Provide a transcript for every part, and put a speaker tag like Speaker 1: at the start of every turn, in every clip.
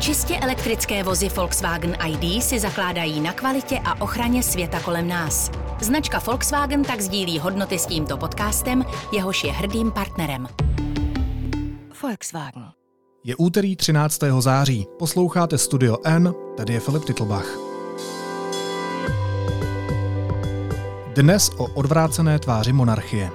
Speaker 1: Čistě elektrické vozy Volkswagen ID si zakládají na kvalitě a ochraně světa kolem nás. Značka Volkswagen tak sdílí hodnoty s tímto podcastem, jehož je hrdým partnerem. Volkswagen.
Speaker 2: Je úterý 13. září. Posloucháte Studio N, tady je Filip Titlbach. Dnes o odvrácené tváři monarchie.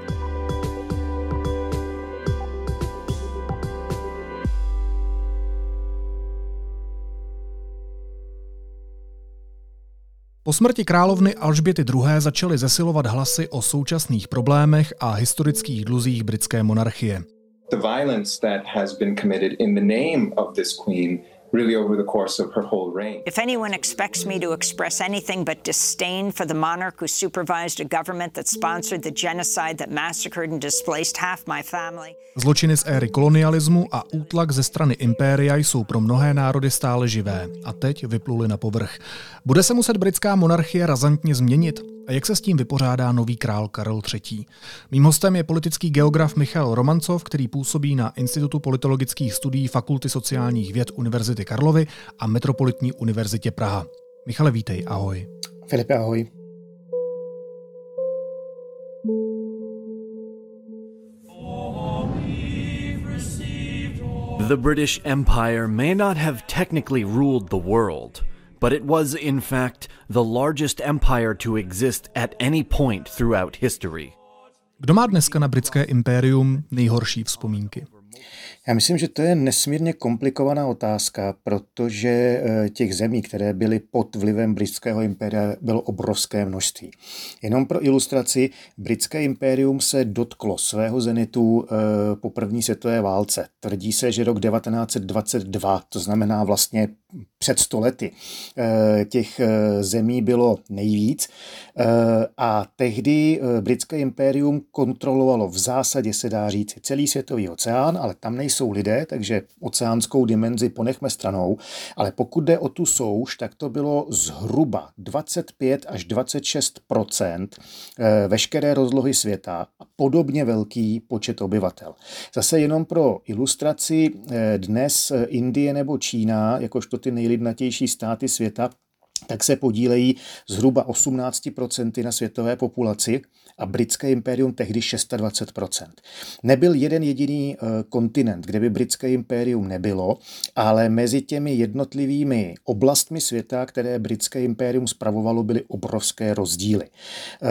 Speaker 2: Po smrti královny Alžběty II. začaly zesilovat hlasy o současných problémech a historických dluzích britské monarchie.
Speaker 3: The violence that has been committed in the name of this queen really over the course of her whole reign.
Speaker 4: If anyone expects me to express anything but disdain for the monarch who supervised a government that sponsored the genocide that massacred and displaced half my family.
Speaker 2: Zločiny z éry kolonialismu a útlak ze strany impéria jsou pro mnohé národy stále živé a teď vypluly na povrch. Bude se muset britská monarchie razantně změnit? A jak se s tím vypořádá nový král Karel III? Mým hostem je politický geograf Michal Romancov, který působí na Institutu politologických studií Fakulty sociálních věd Univerzity Karlovy a Metropolitní univerzitě Praha. Michale, vítej, ahoj.
Speaker 5: Filipe, ahoj.
Speaker 6: The British Empire may not have technically ruled the world, but it was, in fact, the largest empire to exist at any point throughout history.
Speaker 2: Kdo má dneska na britské impérium nejhorší vzpomínky?
Speaker 5: Já myslím, že to je nesmírně komplikovaná otázka, protože eh, těch zemí, které byly pod vlivem britského impéria, bylo obrovské množství. Jenom pro ilustraci, britské impérium se dotklo svého zenitu eh, po první světové válce. Tvrdí se, že rok 1922, to znamená vlastně před stolety, eh, těch zemí bylo nejvíc a tehdy britské impérium kontrolovalo v zásadě, se dá říct, celý světový oceán, ale tam nejsou jsou lidé, takže oceánskou dimenzi ponechme stranou, ale pokud jde o tu souš, tak to bylo zhruba 25 až 26 eh, veškeré rozlohy světa a podobně velký počet obyvatel. Zase jenom pro ilustraci, eh, dnes Indie nebo Čína, jakožto ty nejlidnatější státy světa, tak se podílejí zhruba 18% na světové populaci a britské impérium tehdy 26%. Nebyl jeden jediný eh, kontinent, kde by britské impérium nebylo, ale mezi těmi jednotlivými oblastmi světa, které britské impérium spravovalo, byly obrovské rozdíly. Eh,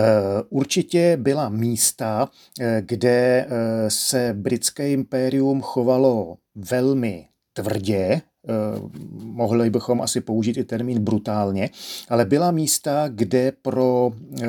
Speaker 5: určitě byla místa, eh, kde se britské impérium chovalo velmi tvrdě mohli bychom asi použít i termín brutálně, ale byla místa, kde pro eh,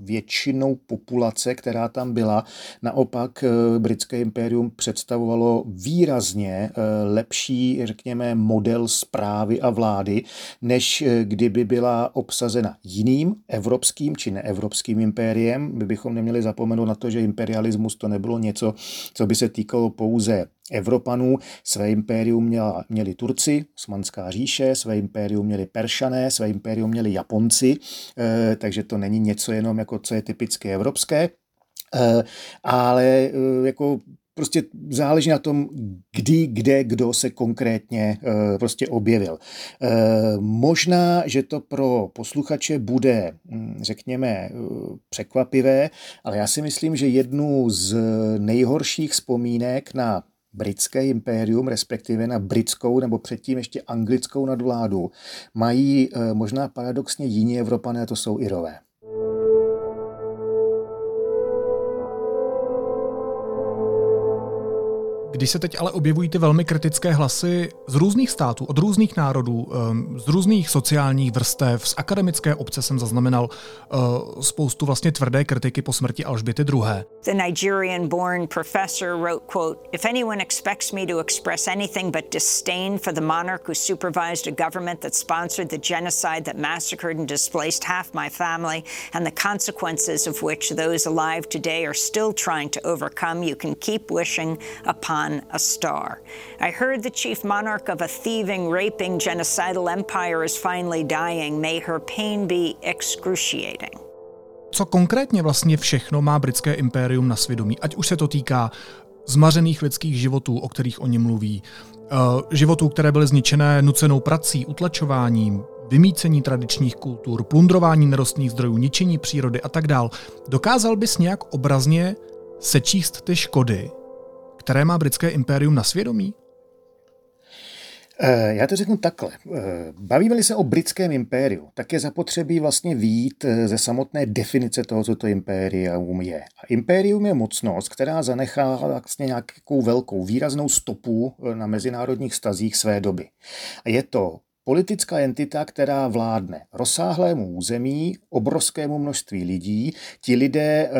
Speaker 5: většinou populace, která tam byla, naopak eh, britské impérium představovalo výrazně lepší, řekněme, model zprávy a vlády, než kdyby byla obsazena jiným evropským či neevropským impériem. My bychom neměli zapomenout na to, že imperialismus to nebylo něco, co by se týkalo pouze Evropanů. Své impérium měla, měli Turci, Osmanská říše, své impérium měli Peršané, své impérium měli Japonci, eh, takže to není něco jenom jako co je typicky evropské. Eh, ale eh, jako prostě záleží na tom, kdy, kde, kdo se konkrétně prostě objevil. Možná, že to pro posluchače bude, hm, řekněme, překvapivé, ale já si myslím, že jednu z nejhorších vzpomínek na britské impérium, respektive na britskou nebo předtím ještě anglickou nadvládu, mají eh, možná paradoxně jiní Evropané, to jsou Irové.
Speaker 2: Když se teď ale objevují ty velmi kritické hlasy z různých států, od různých národů, ehm, z různých sociálních vrstev, z akademické obce jsem zaznamenal eh, spoustu vlastně tvrdé kritiky po smrti Alžběty II.
Speaker 4: The Nigerian-born professor wrote, quote, If anyone expects me to express anything but disdain for the monarch who supervised a government that sponsored the genocide that massacred and displaced half my family and the consequences of which those alive today are still trying to overcome, you can keep wishing upon on a star. I heard the chief monarch of a thieving, raping, genocidal empire is finally dying. May her pain be excruciating.
Speaker 2: Co konkrétně vlastně všechno má britské impérium na svědomí, ať už se to týká zmařených lidských životů, o kterých oni mluví, eh, životů, které byly zničené nucenou prací, utlačováním, vymícení tradičních kultur, plundrování nerostných zdrojů, ničení přírody a tak dál. Dokázal bys nějak obrazně sečíst ty škody, které má britské impérium na svědomí?
Speaker 5: Eh, já to řeknu takhle. Eh, bavíme-li se o britském impériu, tak je zapotřebí vlastně výjít eh, ze samotné definice toho, co to impérium je. A impérium je mocnost, která zanechá vlastně nějakou velkou výraznou stopu na mezinárodních stazích své doby. A je to Politická entita, která vládne rozsáhlému území, obrovskému množství lidí. Ti lidé e,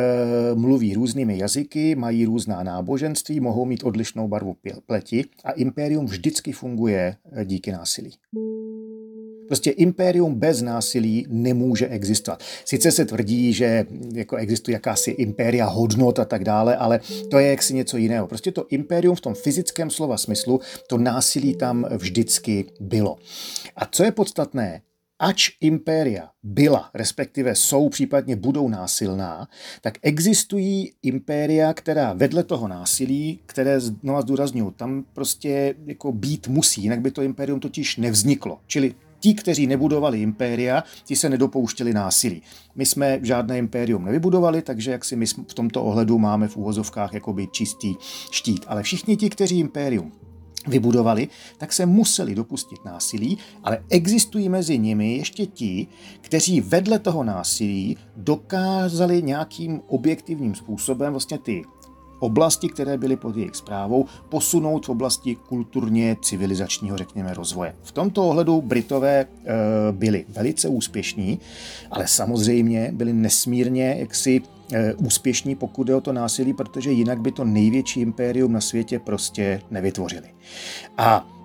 Speaker 5: mluví různými jazyky, mají různá náboženství, mohou mít odlišnou barvu pleti a impérium vždycky funguje eh, díky násilí. Prostě impérium bez násilí nemůže existovat. Sice se tvrdí, že jako existuje jakási impéria hodnot a tak dále, ale to je jaksi něco jiného. Prostě to impérium v tom fyzickém slova smyslu, to násilí tam vždycky bylo. A co je podstatné, ač impéria byla, respektive jsou, případně budou násilná, tak existují impéria, která vedle toho násilí, které znovu zdůraznuju, tam prostě jako být musí, jinak by to impérium totiž nevzniklo. Čili Ti, kteří nebudovali impéria, ti se nedopouštěli násilí. My jsme žádné impérium nevybudovali, takže jak si my v tomto ohledu máme v úhozovkách jakoby čistý štít. Ale všichni ti, kteří impérium vybudovali, tak se museli dopustit násilí, ale existují mezi nimi ještě ti, kteří vedle toho násilí dokázali nějakým objektivním způsobem vlastně ty oblasti, které byly pod jejich zprávou, posunout v oblasti kulturně civilizačního, řekněme, rozvoje. V tomto ohledu Britové e, byli velice úspěšní, ale samozřejmě byli nesmírně jaksi e, úspěšní, pokud je o to násilí, protože jinak by to největší impérium na světě prostě nevytvořili. A Eh,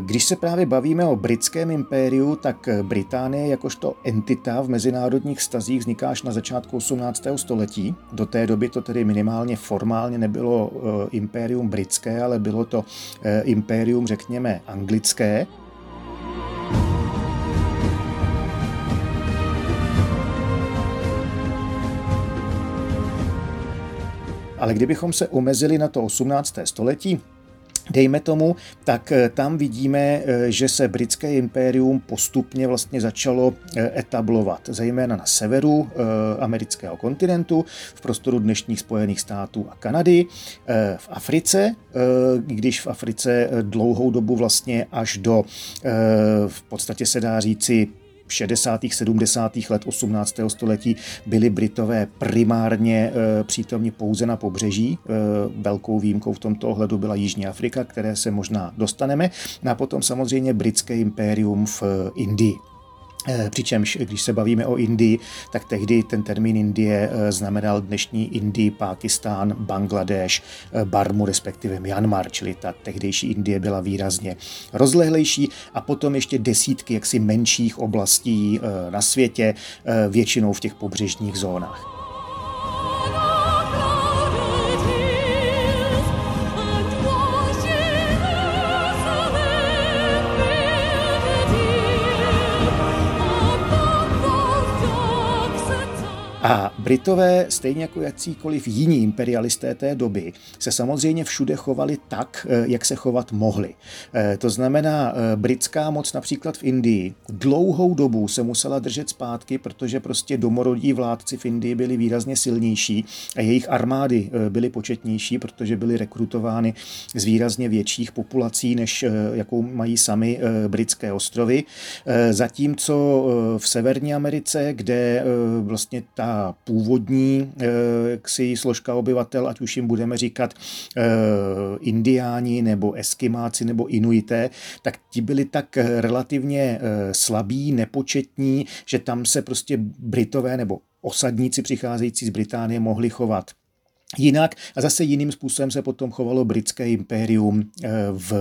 Speaker 5: když se právě bavíme o britském impériu, tak Británie jakožto entita v mezinárodních stazích vzniká až na začátku 18. století. Do té doby to tedy minimálně formálně nebylo eh, impérium britské, ale bylo to eh, impérium, řekněme, anglické. Ale kdybychom se omezili na to 18. století, dejme tomu, tak eh, tam vidíme, eh, že se britské impérium postupně vlastně začalo eh, etablovat, zejména na severu amerického kontinentu, v prostoru dnešních Spojených států a Kanady, v Africe, když v Africe dlouhou dobu vlastně až do v podstatě se dá říci 60. 70. let 18. století byli Britové primárně e, přítomni pouze na pobřeží. E, velkou výjimkou v tomto ohledu byla Jižní Afrika, které se možná dostaneme. No a potom samozřejmě britské impérium v Indii. Eh, přičemž, když se bavíme o Indii, tak tehdy ten termín Indie eh, znamenal dnešní Indii, Pákistán, Bangladeš, eh, Barmu, respektive Myanmar, čili ta tehdejší Indie byla výrazně rozlehlejší a potom ještě desítky jaksi menších oblastí na světě, většinou v těch pobřežních zónách. A Britové, stejně jako jakýkoliv jiní imperialisté té doby, se samozřejmě všude chovali tak, eh, jak se chovat mohli. Eh, to znamená, eh, britská moc například v Indii dlouhou dobu se musela držet zpátky, protože prostě domorodí vládci v Indii byli výrazně silnější a jejich armády byly početnější, protože byly rekrutovány z výrazně větších populací, než jakou mají sami britské ostrovy. Zatímco v Severní Americe, kde vlastně ta původní eh, ksi složka obyvatel, ať už jim budeme říkat eh, indiáni nebo eskimáci nebo inuité, tak ti byli tak eh, relativně slabí, nepočetní, že tam se prostě Britové nebo osadníci přicházející z Británie mohli chovat Jinak a zase jiným způsobem se potom chovalo britské impérium eh, v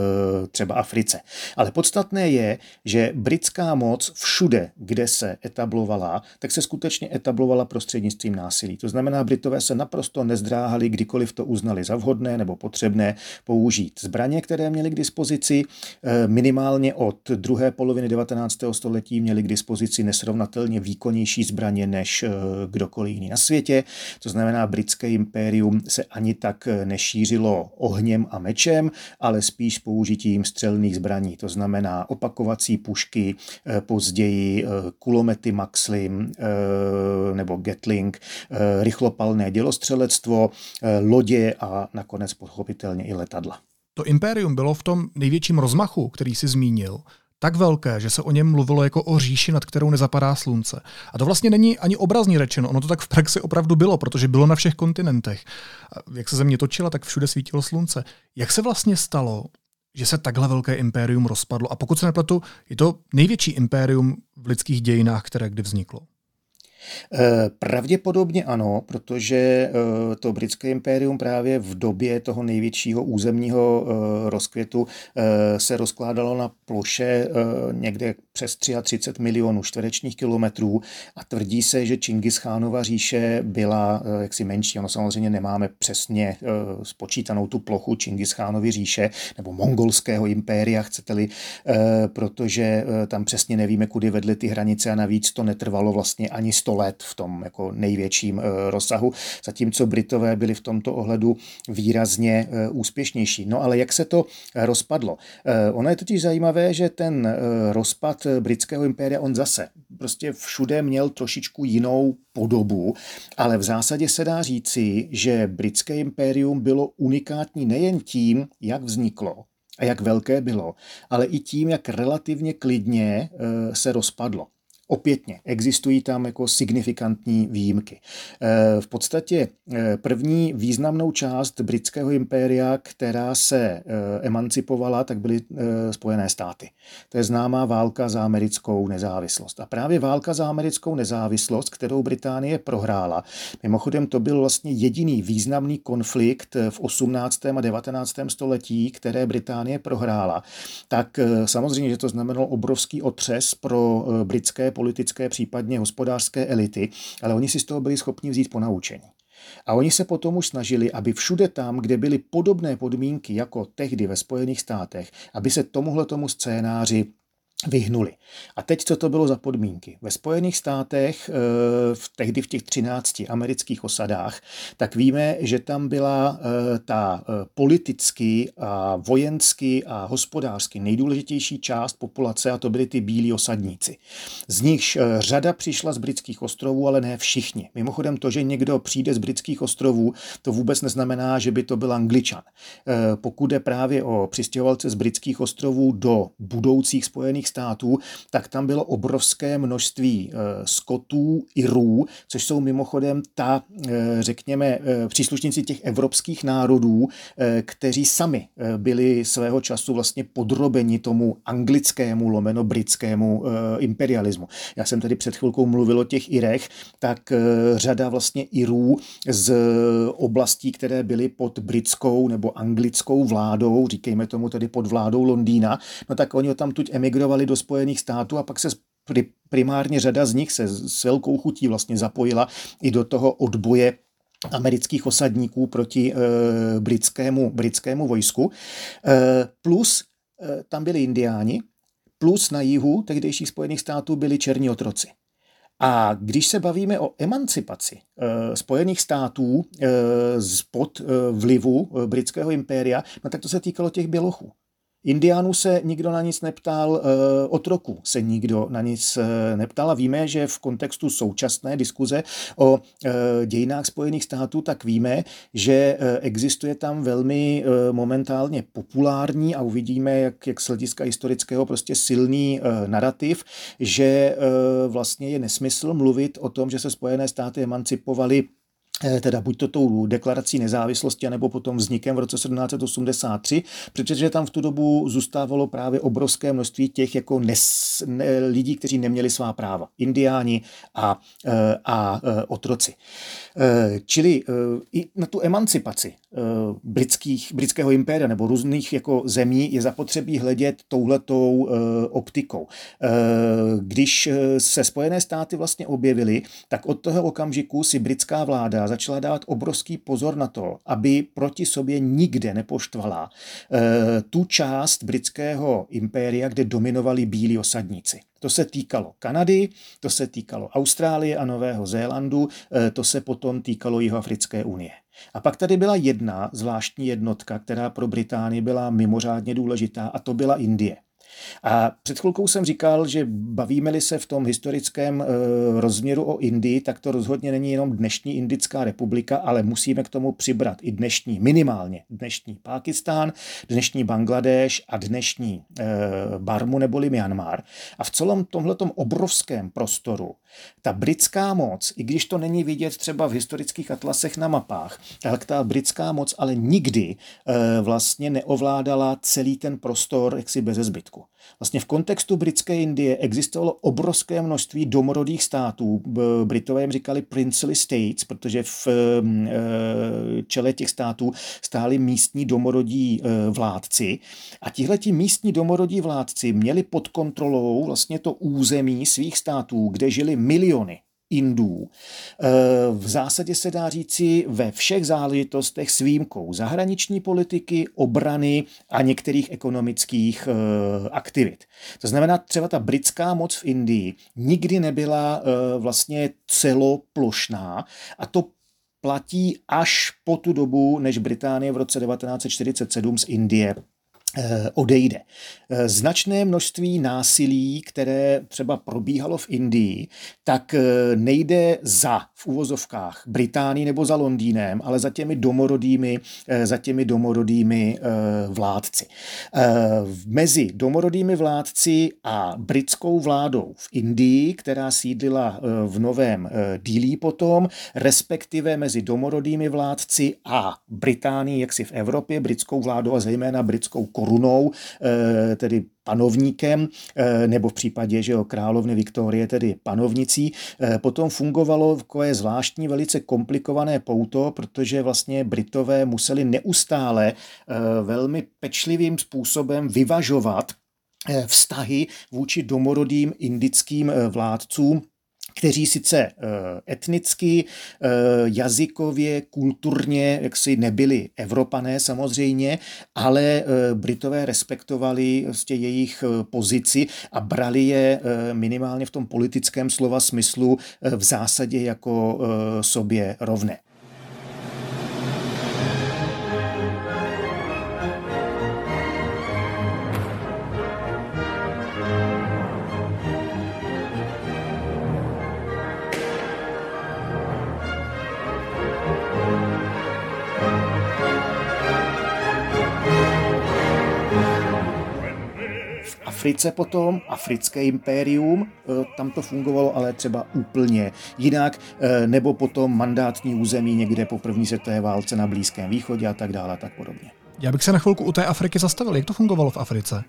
Speaker 5: třeba Africe. Ale podstatné je, že britská moc všude, kde se etablovala, tak se skutečně etablovala prostřednictvím násilí. To znamená, Britové se naprosto nezdráhali, kdykoliv to uznali za vhodné nebo potřebné použít zbraně, které měli k dispozici. Eh, minimálně od druhé poloviny 19. století měli k dispozici nesrovnatelně výkonnější zbraně než eh, kdokoliv jiný na světě. To znamená, britské impérium impérium se ani tak nešířilo ohněm a mečem, ale spíš použitím střelných zbraní. To znamená opakovací pušky, později kulomety Maxlim nebo Gatling, rychlopalné dělostřelectvo, lodě a nakonec pochopitelně i letadla.
Speaker 2: To impérium bylo v tom největším rozmachu, který si zmínil, tak velké, že se o něm mluvilo jako o říši, nad kterou nezapadá slunce. A to vlastně není ani obrazně řečeno, ono to tak v praxi opravdu bylo, protože bylo na všech kontinentech. Jak se země točila, tak všude svítilo slunce. Jak se vlastně stalo, že se takhle velké impérium rozpadlo? A pokud se nepletu, je to největší impérium v lidských dějinách, které kdy vzniklo.
Speaker 5: Eh, pravděpodobně ano, protože eh, to britské impérium právě v době toho největšího územního eh, rozkvětu se rozkládalo na ploše někde přes 33 milionů čtverečních kilometrů a tvrdí se, že Chingis-Khánova říše byla jaksi menší. Ono samozřejmě nemáme přesně spočítanou tu plochu Chingis-Khánovy říše nebo mongolského impéria, chcete-li, protože tam přesně nevíme, kudy vedly ty hranice a navíc to netrvalo vlastně ani 100 let v tom jako největším eh, rozsahu, zatímco Britové byli v tomto ohledu výrazně eh, úspěšnější. No ale jak se to eh, rozpadlo? Ono je totiž zajímavé, že ten rozpad britského impéria, on zase prostě všude měl trošičku jinou podobu, ale v zásadě se dá říci, že britské impérium bylo unikátní nejen tím, jak vzniklo, a jak velké bylo, ale i tím, jak relativně klidně se rozpadlo. Opětně existují tam jako signifikantní výjimky. Eh, v podstatě eh, první významnou část britského impéria, která se eh, emancipovala, tak byly Spojené státy. To je známá válka za americkou nezávislost. A právě válka za americkou nezávislost, kterou Británie prohrála, mimochodem to byl vlastně jediný významný konflikt v 18. a 19. století, které Británie prohrála, tak samozřejmě, že to znamenalo obrovský otřes pro britské politické, případně hospodářské elity, ale oni si z toho byli schopni vzít po naučení. A oni se potom už snažili, aby všude tam, kde byly podobné podmínky jako tehdy ve Spojených státech, aby se tomuhle tomu scénáři vyhnuli. A teď, co to bylo za podmínky? Ve Spojených státech, eh, v tehdy v těch 13 amerických osadách, tak víme, že tam byla eh, ta eh, politicky a vojensky a hospodářsky nejdůležitější část populace a to byly ty bílí osadníci. Z nichž řada přišla z britských ostrovů, ale ne všichni. Mimochodem to, že někdo přijde z britských ostrovů, to vůbec neznamená, že by to byl angličan. Pokud jde právě o přistěhovalce z britských ostrovů do budoucích Spojených států, tak tam bylo obrovské množství eh, skotů, irů, což jsou mimochodem ta, eh, řekněme, eh, příslušníci těch evropských národů, kteří sami byli svého času vlastně podrobeni tomu anglickému, lomeno britskému imperialismu. Já jsem tady před chvilkou mluvil o těch Irech, tak řada vlastně Irů z oblastí, které byly pod britskou nebo anglickou vládou, říkejme tomu tedy pod vládou Londýna, no tak oni tam tuď emigrovali do Spojených států a pak se primárně řada z nich se s velkou chutí vlastně zapojila i do toho odboje amerických osadníků proti e, britskému, britskému vojsku. E, plus e, tam byli indiáni, plus na jihu tehdejších Spojených států byli černí otroci. A když se bavíme o emancipaci e, Spojených států e, pod e, vlivu britského impéria, no tak to se týkalo těch bělochů. Indiánů se nikdo na nic neptal, eh, otroků se nikdo na nic eh, neptal. A víme, že v kontextu současné diskuze o eh, dějinách Spojených států, tak víme, že existuje tam velmi momentálně populární a uvidíme, jak, jak z hlediska historického prostě silný narrativ, že vlastně je nesmysl mluvit o tom, že se Spojené státy emancipovaly teda buď to tou deklarací nezávislosti, nebo potom vznikem v roce 1783, protože tam v tu dobu zůstávalo právě obrovské množství těch jako nes, ne, lidí, kteří neměli svá práva. Indiáni a, eh, a, a eh, otroci. Čili i na tu emancipaci britských, britského impéria nebo různých jako zemí je zapotřebí hledět touhletou optikou. Když se Spojené státy vlastně objevily, tak od toho okamžiku si britská vláda začala dávat obrovský pozor na to, aby proti sobě nikde nepoštvala eh, tu část britského impéria, kde dominovali bílí osadníci. To se týkalo Kanady, to se týkalo Austrálie a Nového Zélandu, to se potom týkalo Jihoafrické unie. A pak tady byla jedna zvláštní jednotka, která pro Británii byla mimořádně důležitá, a to byla Indie. A před chvilkou jsem říkal, že bavíme-li se v tom historickém e, rozměru o Indii, tak to rozhodně není jenom dnešní Indická republika, ale musíme k tomu přibrat i dnešní, minimálně dnešní Pákistán, dnešní Bangladeš a dnešní e, Barmu neboli Myanmar. A v celém tomhletom obrovském prostoru ta britská moc, i když to není vidět třeba v historických atlasech na mapách, tak ta britská moc ale nikdy e, vlastně neovládala celý ten prostor jaksi bez zbytku. Vlastně v kontextu britské Indie existovalo obrovské množství domorodých států. Britové jim říkali princely states, protože v e, čele těch států stáli místní domorodí vládci. A tihleti místní domorodí vládci měli pod kontrolou vlastně to území svých států, kde žili miliony Indů. Eh, v zásadě se dá říci ve všech záležitostech s výjimkou zahraniční politiky, obrany a některých ekonomických eh, aktivit. To znamená, třeba ta britská moc v Indii nikdy nebyla eh, vlastně celoplošná a to platí až po tu dobu, než Británie v roce 1947 z Indie odejde. Eh, značné množství násilí, které třeba probíhalo v Indii, tak eh, nejde za v uvozovkách Británii nebo za Londýnem, ale za těmi domorodými, za těmi domorodými vládci. Mezi domorodými vládci a britskou vládou v Indii, která sídlila v Novém Dílí potom, respektive mezi domorodými vládci a Británií, jaksi v Evropě, britskou vládou a zejména britskou korunou, eh, tedy panovníkem, eh, nebo v případě, že o královny Viktorie, tedy panovnicí, eh, potom fungovalo takové zvláštní, velice komplikované pouto, protože vlastně Britové museli neustále velmi pečlivým způsobem vyvažovat vztahy vůči domorodým indickým vládcům, kteří sice eh, etnicky, eh, jazykově, kulturně jaksi nebyli Evropané samozřejmě, ale eh, Britové respektovali vlastně jejich pozici a brali je minimálně v tom politickém slova smyslu v zásadě jako sobě rovné. Africe potom, africké impérium, eh, tam to fungovalo ale třeba úplně jinak, eh, nebo potom mandátní území někde po první světové válce na Blízkém východě a tak dále a tak podobně.
Speaker 2: Já bych se na chvilku u té Afriky zastavil. Jak to fungovalo v Africe?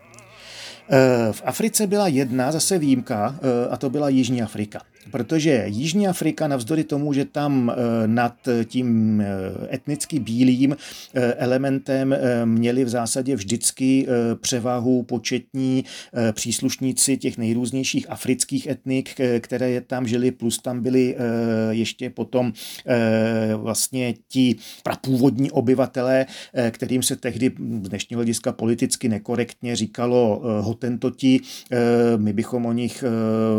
Speaker 5: Eh, v Africe byla jedna zase výjimka a to byla Jižní Afrika protože Jižní Afrika navzdory tomu, že tam eh, nad tím eh, etnicky bílým eh, elementem měli v zásadě vždycky převahu početní příslušníci těch nejrůznějších afrických etnik, které tam žili, plus tam byli ještě potom vlastně ti prapůvodní obyvatelé, kterým se tehdy z dnešního hlediska politicky nekorektně říkalo hotentoti. My bychom o nich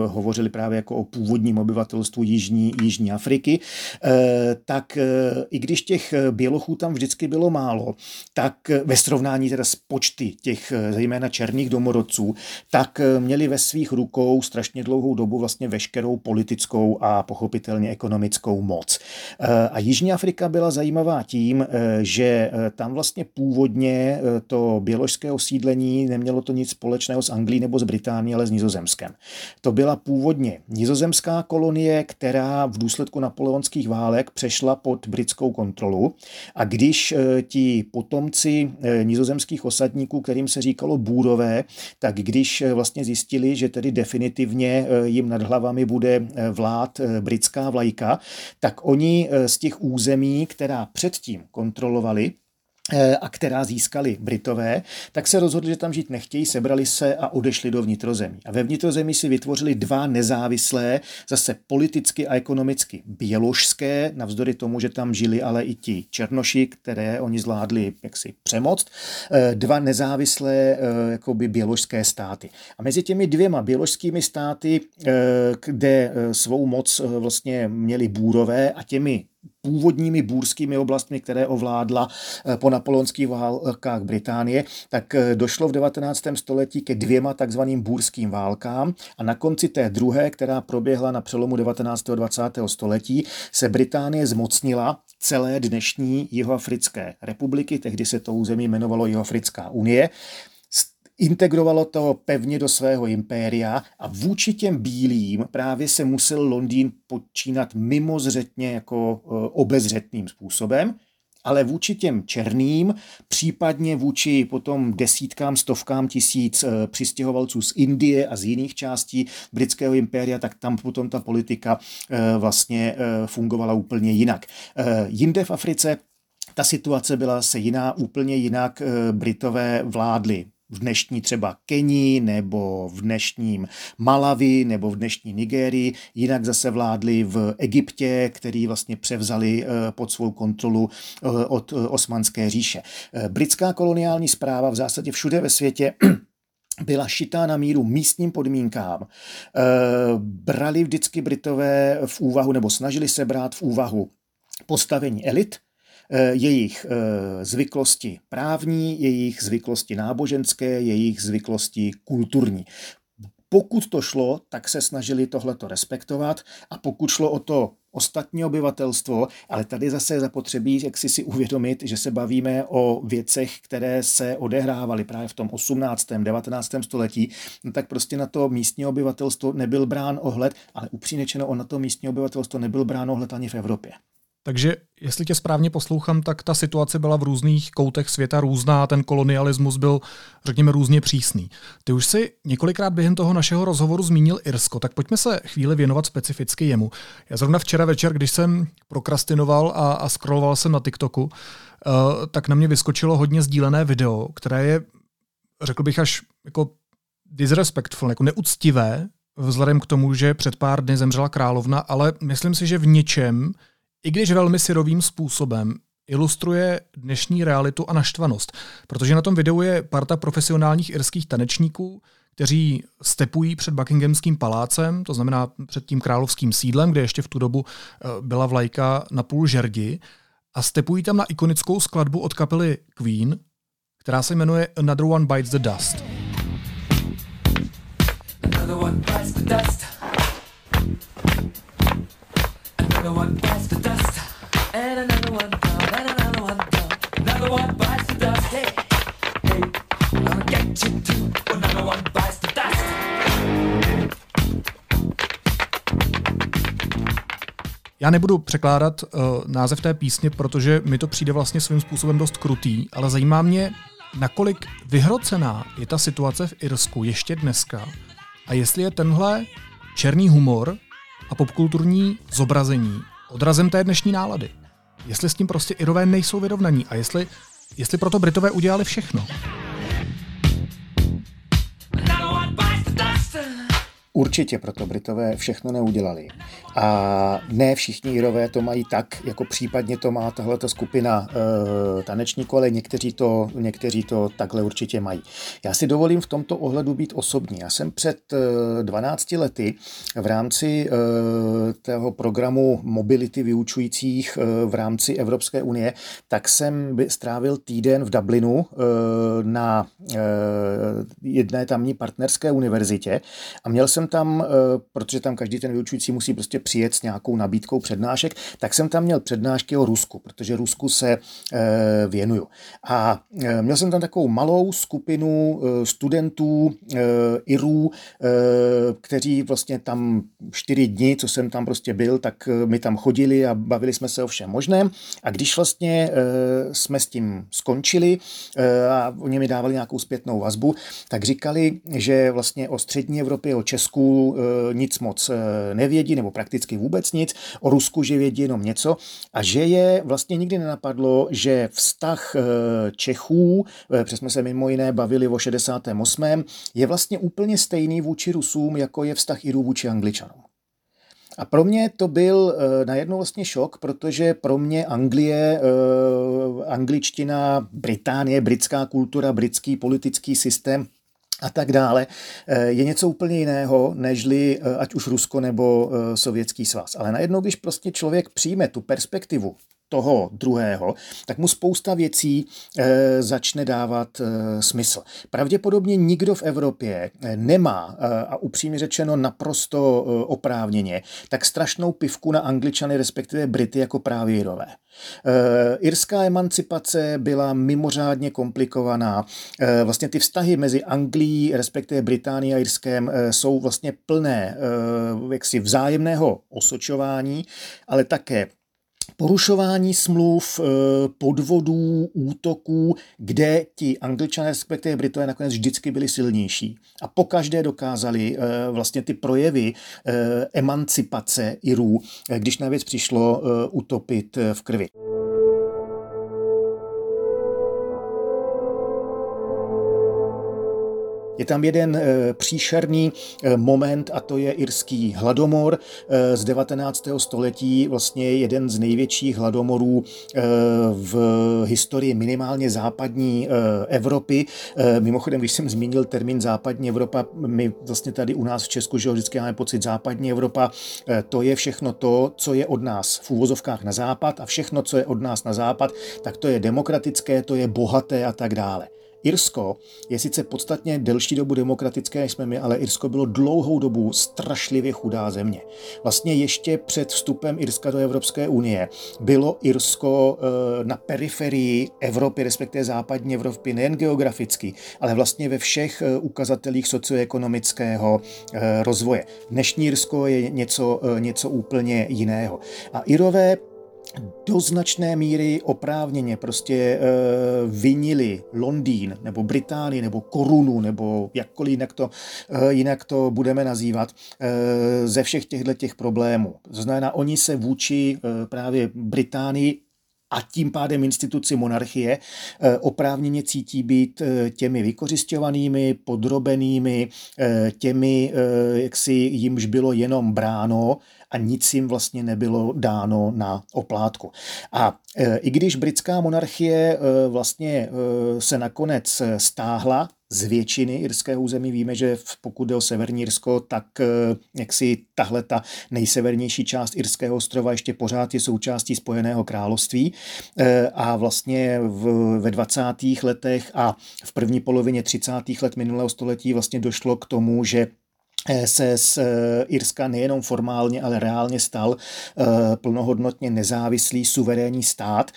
Speaker 5: hovořili právě jako o původní původním obyvatelstvu Jižní, Jižní Afriky, eh, tak eh, i když těch bělochů tam vždycky bylo málo, tak ve srovnání teda s počty těch eh, zejména černých domorodců, tak měli ve svých rukou strašně dlouhou dobu vlastně veškerou politickou a pochopitelně ekonomickou moc. A Jižní Afrika byla zajímavá tím, že tam vlastně původně to běložské osídlení nemělo to nic společného s Anglií nebo s Británií, ale s Nizozemskem. To byla původně nizozemská britská kolonie, která v důsledku napoleonských válek přešla pod britskou kontrolu. A když eh, ti potomci eh, nizozemských osadníků, kterým se říkalo bůrové, tak když eh, vlastně zjistili, že tedy definitivně jim nad hlavami bude vlád britská vlajka, tak oni z těch území, která předtím kontrolovali, a která získali Britové, tak se rozhodli, že tam žít nechtějí, sebrali se a odešli do vnitrozemí. A ve vnitrozemí si vytvořili dva nezávislé, zase politicky a ekonomicky běložské, navzdory tomu, že tam žili ale i ti černoši, které oni zvládli jaksi přemoct, eh, dva nezávislé eh, jakoby běložské státy. A mezi těmi dvěma běložskými státy, kde svou moc vlastně měli bůrové a těmi původními bůrskými oblastmi, které ovládla eh, po napoleonských válkách Británie, tak eh, došlo v 19. století ke dvěma takzvaným bůrským válkám a na konci té druhé, která proběhla na přelomu 19. a 20. století, se Británie zmocnila celé dnešní Jihoafrické republiky, tehdy se to území jmenovalo Jihoafrická unie, integrovalo to pevně do svého impéria a vůči těm bílým právě se musel Londýn počínat mimozřetně jako e, obezřetným způsobem, ale vůči těm černým, případně vůči potom desítkám, stovkám tisíc e, přistěhovalců z Indie a z jiných částí britského impéria, tak tam potom ta politika e, vlastně fungovala úplně jinak. Jinde v Africe ta situace byla se jiná, úplně jinak Britové vládli v dnešní třeba Kenii nebo v dnešním Malavi nebo v dnešní Nigérii, jinak zase vládli v Egyptě, který vlastně převzali eh, pod svou kontrolu eh, od eh, Osmanské říše. Britská koloniální zpráva v zásadě všude ve světě byla šitá na míru místním podmínkám. Brali vždycky Britové v úvahu, nebo snažili se brát v úvahu postavení elit, jejich eh, zvyklosti právní, jejich zvyklosti náboženské, jejich zvyklosti kulturní. Pokud to šlo, tak se snažili tohleto respektovat a pokud šlo o to ostatní obyvatelstvo, ale tady zase zapotřebí, jak si si uvědomit, že se bavíme o věcech, které se odehrávaly právě v tom 18. 19. století, no tak prostě na to místní obyvatelstvo nebyl brán ohled, ale upřímně řečeno, on na to místní obyvatelstvo nebyl brán ohled ani v Evropě.
Speaker 2: Takže jestli tě správně poslouchám, tak ta situace byla v různých koutech světa různá, ten kolonialismus byl, řekněme, různě přísný. Ty už si několikrát během toho našeho rozhovoru zmínil Irsko, tak pojďme se chvíli věnovat specificky jemu. Já zrovna včera večer, když jsem prokrastinoval a, a scrolloval jsem na TikToku, uh, tak na mě vyskočilo hodně sdílené video, které je, řekl bych, až jako disrespectful, jako neúctivé, vzhledem k tomu, že před pár dny zemřela královna, ale myslím si, že v něčem i když velmi syrovým způsobem, ilustruje dnešní realitu a naštvanost, protože na tom videu je parta profesionálních irských tanečníků, kteří stepují před Buckinghamským palácem, to znamená před tím královským sídlem, kde ještě v tu dobu eh, byla vlajka na půl žerdi, a stepují tam na ikonickou skladbu od kapely Queen, která se jmenuje Another One Bites the Dust. Another one bites the dust. Another one bites the dust. Já nebudu překládat uh, název té písně, protože mi to přijde vlastně svým způsobem dost krutý, ale zajímá mě, nakolik vyhrocená je ta situace v Irsku ještě dneska a jestli je tenhle černý humor a popkulturní zobrazení odrazem té dnešní nálady. Jestli s tím prostě Irové nejsou vyrovnaní a jestli, jestli proto Britové udělali všechno.
Speaker 5: Určitě proto Britové všechno neudělali. A ne všichni Jirové to mají tak, jako případně to má tahle skupina e, tanečníků, ale někteří to, někteří to takhle určitě mají. Já si dovolím v tomto ohledu být osobní. Já jsem před e, 12 lety v rámci e, tého programu mobility vyučujících e, v rámci Evropské unie, tak jsem strávil týden v Dublinu e, na e, jedné tamní partnerské univerzitě a měl jsem tam, eh, protože tam každý ten vyučující musí prostě přijet s nějakou nabídkou přednášek, tak jsem tam měl přednášky o Rusku, protože Rusku se eh, věnuju. A eh, měl jsem tam takovou malou skupinu studentů Irů, kteří vlastně tam čtyři dny, co jsem tam prostě byl, tak mi tam chodili a bavili jsme se o všem možném. A když vlastně jsme s tím skončili a oni mi dávali nějakou zpětnou vazbu, tak říkali, že vlastně o střední Evropě, o Česku Irsku nic moc nevědí, nebo prakticky vůbec nic, o Rusku, že vědí jenom něco a že je vlastně nikdy nenapadlo, že vztah Čechů, protože jsme se mimo jiné bavili o 68. je vlastně úplně stejný vůči Rusům, jako je vztah Irů vůči Angličanům. A pro mě to byl uh, najednou vlastně šok, protože pro mě Anglie, uh, angličtina, Británie, britská kultura, britský politický systém a tak dále, eh, je něco úplně jiného, nežli ať už Rusko nebo Sovětský svaz. Ale najednou, když prostě člověk přijme tu perspektivu toho druhého, tak mu spousta věcí e, začne dávat e, smysl. Pravděpodobně nikdo v Evropě eh, nemá, e, a upřímně řečeno naprosto e, oprávněně, tak strašnou pivku na Angličany, respektive Brity jako právě Jirové. E, irská emancipace byla mimořádně komplikovaná. E, vlastně ty vztahy mezi Anglií, respektive Británií a Irskem e, jsou vlastně plné e, jaksi vzájemného osočování, ale také porušování smluv, eh, podvodů, útoků, kde ti angličané, respektive Britové nakonec vždycky byli silnější. A pokaždé dokázali eh, vlastně ty projevy eh, emancipace Irů, když na věc přišlo utopit v krvi. Je tam jeden e, příšerný e, moment a to je irský hladomor e, z 19. století, vlastně jeden z největších hladomorů v historii minimálně západní Evropy. Mimochodem, když jsem zmínil termín západní Evropa, my vlastně tady u nás v Česku, že vždycky máme pocit západní Evropa, to je všechno to, co je od nás v úvozovkách na západ a všechno, co je od nás na západ, tak to je demokratické, to je bohaté a tak dále. Irsko je sice podstatně delší dobu demokratické, než jsme my, ale Irsko bylo dlouhou dobu strašlivě chudá země. Vlastně ještě před vstupem Irska do Evropské unie bylo Irsko eh, na periferii Evropy, respektive západní Evropy, nejen geograficky, ale vlastně ve všech eh, ukazatelích socioekonomického eh, rozvoje. Dnešní Irsko je něco, něco úplně jiného. A Irové do značné míry oprávněně prostě e, vinili Londýn nebo Británii nebo korunu nebo jakkoliv jinak to, e, jinak to budeme nazývat e, ze všech těchto těch problémů. To znamená, oni se vůči e, právě Británii a tím pádem instituci monarchie oprávněně cítí být těmi vykořišťovanými, podrobenými, těmi, jak si jimž bylo jenom bráno, a nic jim vlastně nebylo dáno na oplátku. A e, i když britská monarchie e, vlastně e, se nakonec stáhla z většiny irského území víme, že pokud jde o Severní Irsko, tak jak si tahle ta nejsevernější část Irského ostrova ještě pořád je součástí Spojeného království a vlastně v, ve 20. letech a v první polovině 30. let minulého století vlastně došlo k tomu, že se z eh, Irska nejenom formálně, ale reálně stal eh, plnohodnotně nezávislý suverénní stát.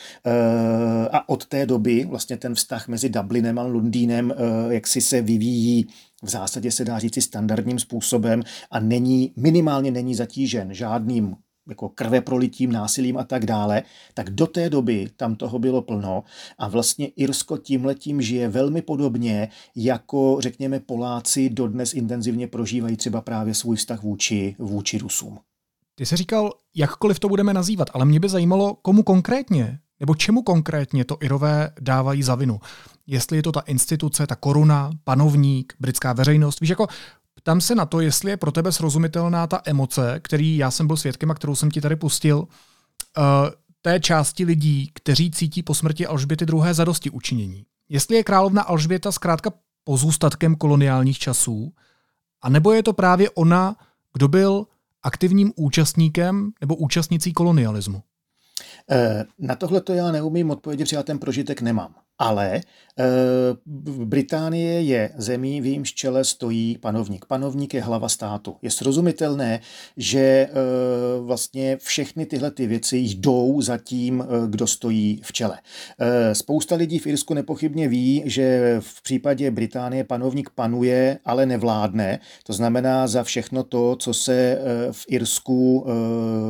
Speaker 5: A od té doby vlastně ten vztah mezi Dublinem a Londýnem jak si se vyvíjí v zásadě se dá říci standardním způsobem a není, minimálně není zatížen žádným jako krve prolitím, násilím a tak dále, tak do té doby tam toho bylo plno a vlastně Irsko tímhletím žije velmi podobně, jako řekněme Poláci dodnes intenzivně prožívají třeba právě svůj vztah vůči, vůči Rusům.
Speaker 2: Ty jsi říkal, jakkoliv to budeme nazývat, ale mě by zajímalo, komu konkrétně, nebo čemu konkrétně to Irové dávají za vinu. Jestli je to ta instituce, ta koruna, panovník, britská veřejnost. Víš, jako Ptám se na to, jestli je pro tebe srozumitelná ta emoce, který já jsem byl svědkem a kterou jsem ti tady pustil, uh, té části lidí, kteří cítí po smrti Alžběty druhé zadosti učinění. Jestli je královna Alžběta zkrátka pozůstatkem koloniálních časů, a nebo je to právě ona, kdo byl aktivním účastníkem nebo účastnicí kolonialismu?
Speaker 5: Eh, na tohle to já neumím odpovědět, protože já ten prožitek nemám. Ale Británie je zemí, v jejímž čele stojí panovník. Panovník je hlava státu. Je srozumitelné, že eh, vlastně všechny tyhle ty věci jdou za tím, eh, kdo stojí v čele. Spousta lidí v Irsku nepochybně ví, že v případě Británie panovník panuje, ale nevládne. To znamená za všechno to, co se v Irsku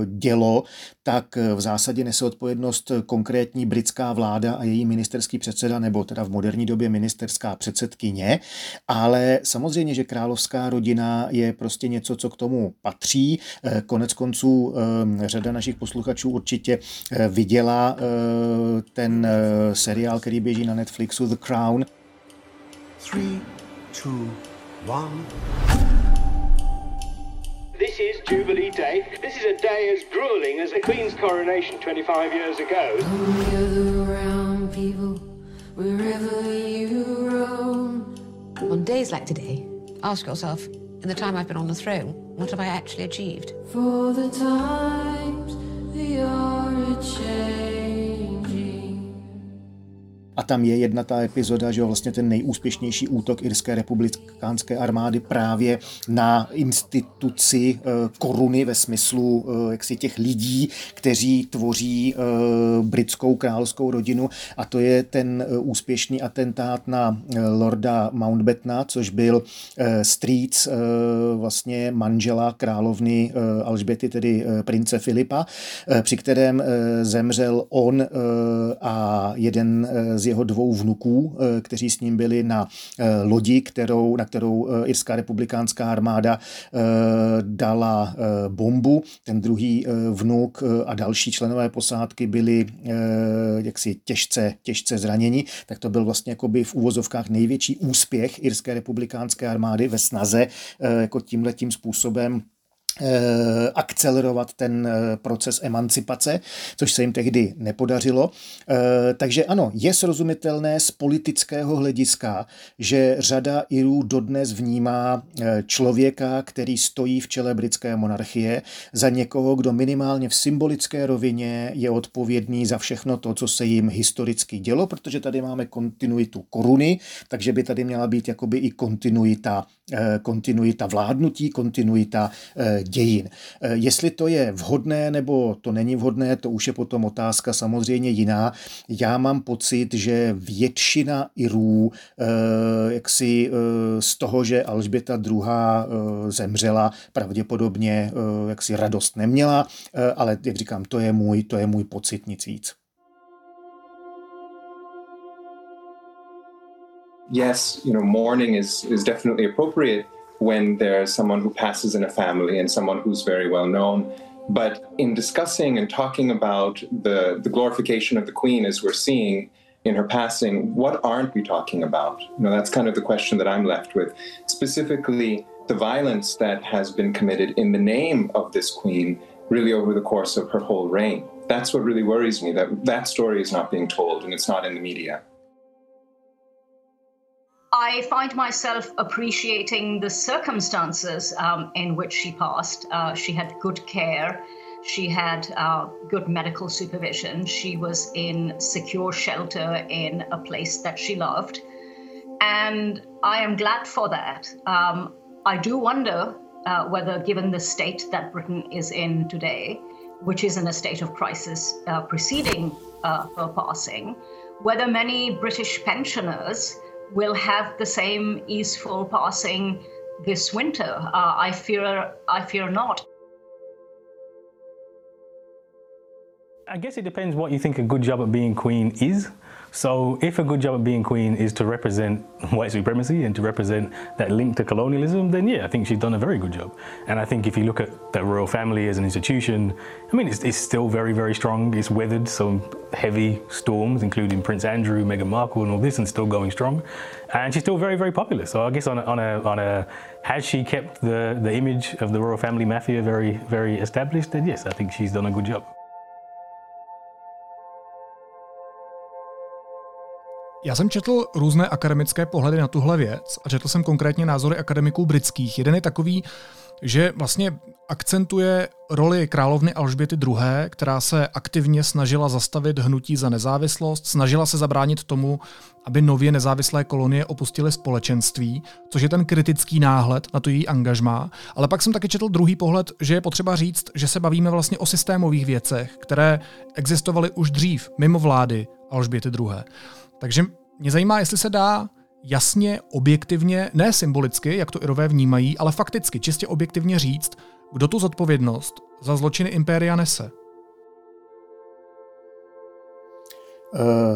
Speaker 5: dělo, tak v zásadě nese odpovědnost konkrétní britská vláda a její ministerský předseda předseda nebo teda v moderní době ministerská předsedkyně, ale samozřejmě, že královská rodina je prostě něco, co k tomu patří. Eh, konec konců eh, řada našich posluchačů určitě viděla ten seriál, který běží na Netflixu The Crown. Three, two, one. This is Jubilee Day. This is a day as grueling as the Queen's coronation 25 years ago. Gather around people wherever you roam. On days like today, ask yourself, in the time I've been on the throne, what have I actually achieved? For the times they are a change. A tam je jedna ta epizoda, že vlastně ten nejúspěšnější útok irské republikánské armády právě na instituci eh, koruny ve smyslu eh, jaksi těch lidí, kteří tvoří eh, britskou královskou rodinu. A to je ten úspěšný atentát na lorda Mountbattena, což byl strýc vlastně manžela královny Alžběty, tedy prince Filipa, při kterém zemřel on a jeden z jeho dvou vnuků, eh, kteří s ním byli na eh, lodi, kterou, na kterou eh, Irská republikánská armáda dala bombu. Ten druhý vnuk a další členové posádky byli jaksi těžce, těžce zraněni, tak to byl vlastně jakoby v úvozovkách největší úspěch Irské republikánské armády ve snaze jako tímhle tím způsobem akcelerovat ten eh, proces emancipace, což se jim tehdy nepodařilo. Eh, takže ano, je srozumitelné z politického hlediska, že řada Irů dodnes vnímá člověka, který stojí v čele britské monarchie, za někoho, kdo minimálně v symbolické rovině je odpovědný za všechno to, co se jim historicky dělo, protože tady máme kontinuitu koruny, takže by tady měla být jakoby i kontinuita, kontinuita vládnutí, kontinuita dějin. Eh, jestli to je vhodné nebo to není vhodné, to už je potom otázka samozřejmě jiná. Já mám pocit, že většina Irů eh, jaksi eh, z toho, že Alžběta II. zemřela, pravděpodobně jaksi radost neměla, ale jak říkám, to je můj, to je můj pocit, nic víc.
Speaker 3: Yes, you know, mourning is is definitely appropriate. When there's someone who passes in a family and someone who's very well known. But in discussing and talking about the, the glorification of the Queen as we're seeing in her passing, what aren't we talking about? You know, that's kind of the question that I'm left with. Specifically, the violence that has been committed in the name of this Queen really over the course of her whole reign. That's what really worries me, that that story is not being told and it's not in the media.
Speaker 7: I find myself appreciating the circumstances um, in which she passed. Uh, she had good care. She had uh, good medical supervision. She was in secure shelter in a place that she loved. And I am glad for that. Um, I do wonder uh, whether, given the state that Britain is in today, which is in a state of crisis uh, preceding uh, her passing, whether many British pensioners will have the same easeful passing this winter. Uh, I fear, I fear not.
Speaker 8: I guess it depends what you think a good job at being queen is. So, if a good job of being queen is to represent white supremacy and to represent that link to colonialism, then yeah, I think she's done a very good job. And I think if you look at the royal family as an institution, I mean, it's, it's still very, very strong. It's weathered some heavy storms, including Prince Andrew, Meghan Markle, and all this, and still going strong. And she's still very, very popular. So, I guess on a, on a, on a has she kept the, the image of the royal family mafia very, very established? Then yes, I think she's done a good job.
Speaker 2: Já jsem četl různé akademické pohledy na tuhle věc a četl jsem konkrétně názory akademiků britských. Jeden je takový, že vlastně akcentuje roli královny Alžběty II., která se aktivně snažila zastavit hnutí za nezávislost, snažila se zabránit tomu, aby nově nezávislé kolonie opustily společenství, což je ten kritický náhled na to její angažmá. Ale pak jsem taky četl druhý pohled, že je potřeba říct, že se bavíme vlastně o systémových věcech, které existovaly už dřív, mimo vlády Alžběty II. Takže mě zajímá, jestli se dá jasně, objektivně, ne symbolicky, jak to Irové vnímají, ale fakticky, čistě objektivně říct, kdo tu zodpovědnost za zločiny impéria nese.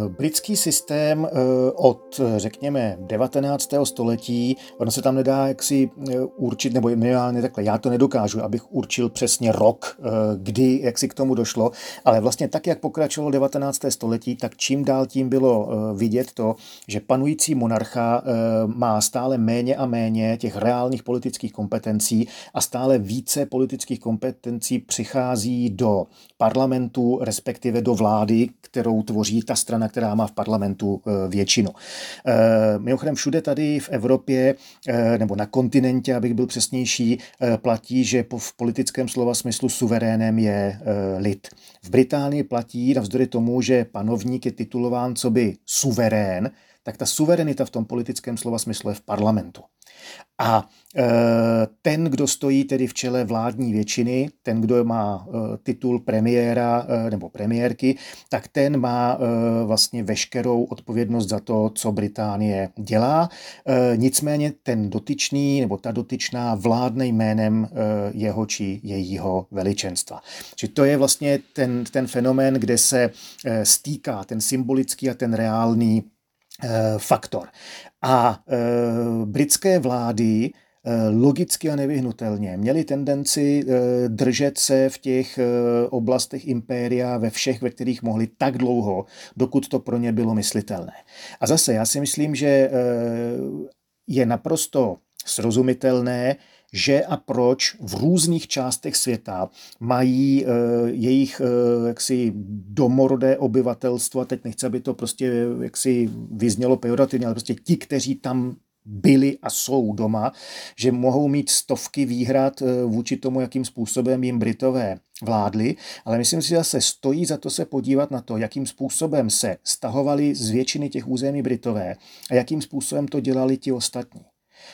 Speaker 5: Britský systém eh, od, řekněme, 19. století, ono se tam nedá jaksi eh, určit, nebo minimálně takhle, já to nedokážu, abych určil přesně rok, kdy, jak si k tomu došlo, ale vlastně tak, jak pokračovalo 19. století, tak čím dál tím bylo vidět to, že panující monarcha má stále méně a méně těch reálných politických kompetencí a stále více politických kompetencí přichází do parlamentu, respektive do vlády, kterou tvoří ta strana, která má v parlamentu eh, většinu. Eh, mimochodem všude tady v Evropě eh, nebo na kontinentě, abych byl přesnější, platí, že v politickém slova smyslu suverénem je lid. V Británii platí, navzdory tomu, že panovník je titulován co by suverén, tak ta suverenita v tom politickém slova smyslu je v parlamentu. A e, ten, kdo stojí tedy v čele vládní většiny, ten, kdo má e, titul premiéra e, nebo premiérky, tak ten má vlastně veškerou odpovědnost za to, co Británie dělá. Nicméně ten dotyčný nebo ta dotyčná vládne jménem jeho či jejího veličenstva. Či to je vlastně ten, ten fenomén, kde se stýká ten symbolický a ten reálný faktor. A e, britské vlády e, logicky a nevyhnutelně měly tendenci držet se v těch oblastech impéria ve všech, ve kterých mohli tak dlouho, dokud to pro ně bylo myslitelné. A zase já si myslím, že je naprosto srozumitelné, že a proč v různých částech světa mají e, jejich e, jaksi domorodé obyvatelstvo, a teď nechci, aby to prostě jaksi vyznělo pejorativně, ale prostě ti, kteří tam byli a jsou doma, že mohou mít stovky výhrad eh, vůči tomu, jakým způsobem jim Britové vládli, ale myslím si, že zase stojí za to se podívat na to, jakým způsobem se stahovali z většiny těch území Britové a jakým způsobem to dělali ti ostatní.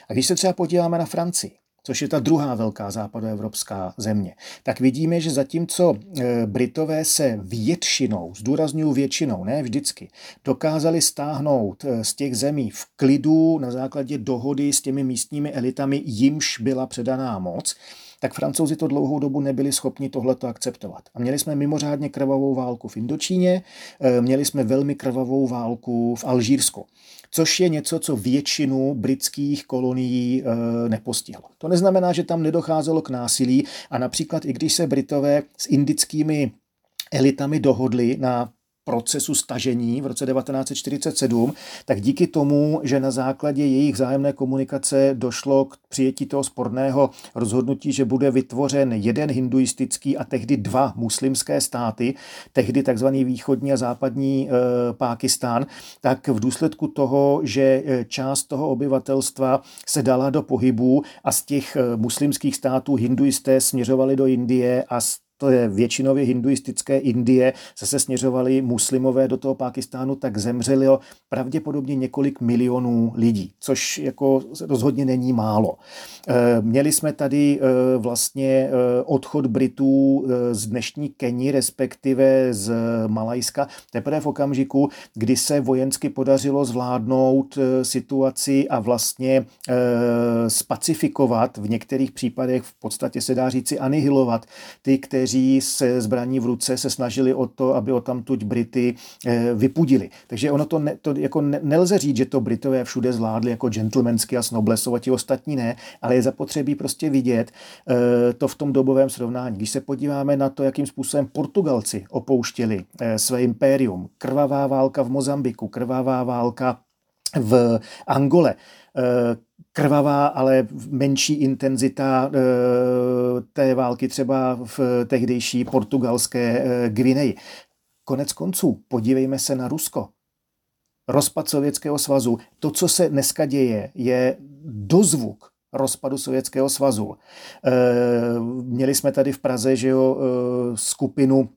Speaker 5: A když se třeba podíváme na Francii, což je ta druhá velká západoevropská země, tak vidíme, že zatímco e, Britové se většinou, zdůraznuju většinou, ne vždycky, dokázali stáhnout e, z těch zemí v klidu na základě dohody s těmi místními elitami, jimž byla předaná moc, tak francouzi to dlouhou dobu nebyli schopni tohleto akceptovat. A měli jsme mimořádně krvavou válku v Indočíně, e, měli jsme velmi krvavou válku v Alžírsku což je něco, co většinu britských kolonií e, nepostihlo. To neznamená, že tam nedocházelo k násilí a například i když se Britové s indickými elitami dohodli na procesu stažení v roce 1947, tak díky tomu, že na základě jejich zájemné komunikace došlo k přijetí toho sporného rozhodnutí, že bude vytvořen jeden hinduistický a tehdy dva muslimské státy, tehdy takzvaný východní a západní e, Pákistán, tak v důsledku toho, že e, část toho obyvatelstva se dala do pohybu a z těch e, muslimských států hinduisté směřovali do Indie a z to je většinově hinduistické Indie, se směřovali muslimové do toho Pákistánu, tak zemřelo pravděpodobně několik milionů lidí, což jako rozhodně není málo. Eh, měli jsme tady eh, vlastně eh, odchod Britů z dnešní Keni, respektive z Malajska, teprve v okamžiku, kdy se vojensky podařilo zvládnout situaci a vlastně spacifikovat v některých případech, v podstatě se dá říci anihilovat ty, kteří kteří se zbraní v ruce se snažili o to, aby o tamtuť Brity eh, vypudili. Takže ono to, ne, to jako nelze říct, že to Britové všude zvládli jako gentlemansky a snoblesov a ti ostatní ne, ale je zapotřebí prostě vidět eh, to v tom dobovém srovnání. Když se podíváme na to, jakým způsobem Portugalci opouštěli eh, své impérium, krvavá válka v Mozambiku, krvavá válka v Angole, krvavá, ale menší intenzita eh, té války třeba v tehdejší portugalské eh, Gvineji. Konec konců, podívejme se na Rusko. Rozpad Sovětského svazu. To, co se dneska děje, je dozvuk rozpadu Sovětského svazu. Eh, měli jsme tady v Praze že jo, skupinu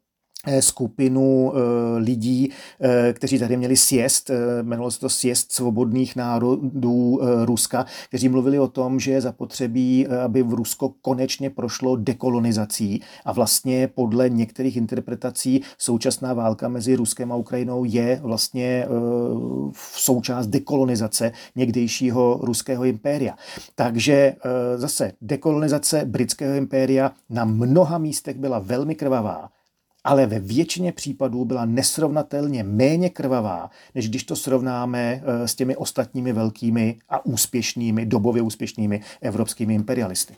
Speaker 5: skupinu eh, lidí, eh, kteří tady měli sjezd, jmenovalo se to sjezd svobodných národů Ruska, kteří mluvili o tom, že je zapotřebí, aby v Rusko konečně prošlo dekolonizací a vlastně podle některých interpretací současná válka mezi Ruskem a Ukrajinou je vlastně v součást dekolonizace někdejšího ruského impéria. Takže zase dekolonizace britského impéria na mnoha místech byla velmi krvavá ale ve většině případů byla nesrovnatelně méně krvavá, než když to srovnáme eh, s těmi ostatními velkými a úspěšnými, dobově úspěšnými evropskými imperialisty.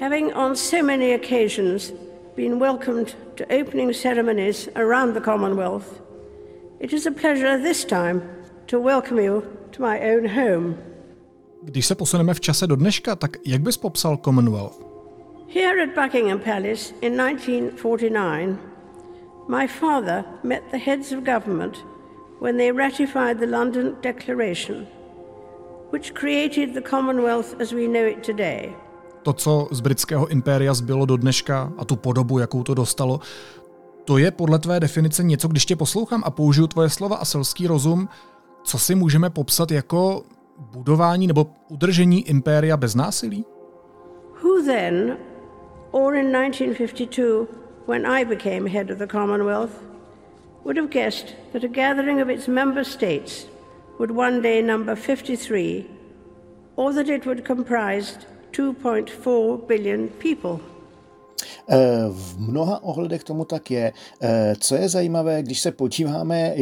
Speaker 5: Having on so many occasions been welcomed to opening ceremonies around the Commonwealth, it is a pleasure this time to welcome you to my own home.
Speaker 2: Když se posuneme v čase do dneška, tak jak bys popsal Commonwealth?
Speaker 5: Here at Buckingham Palace in 1949, my father met the heads of government when they ratified the London Declaration, which created the Commonwealth as we know it today. To, co z britského impéria zbylo do dneška a tu podobu, jakou to dostalo, to je podle tvé definice něco, když tě poslouchám a použiju tvoje slova a selský rozum, co si můžeme popsat jako budování nebo udržení impéria bez násilí? Who then or in 1952, when I became head of the Commonwealth, would have guessed that a gathering of its member states would one day number 53, or that it would comprise 2.4 billion people. Eh, v mnoha ohledech tomu tak je. Eh, co je zajímavé, když se podíváme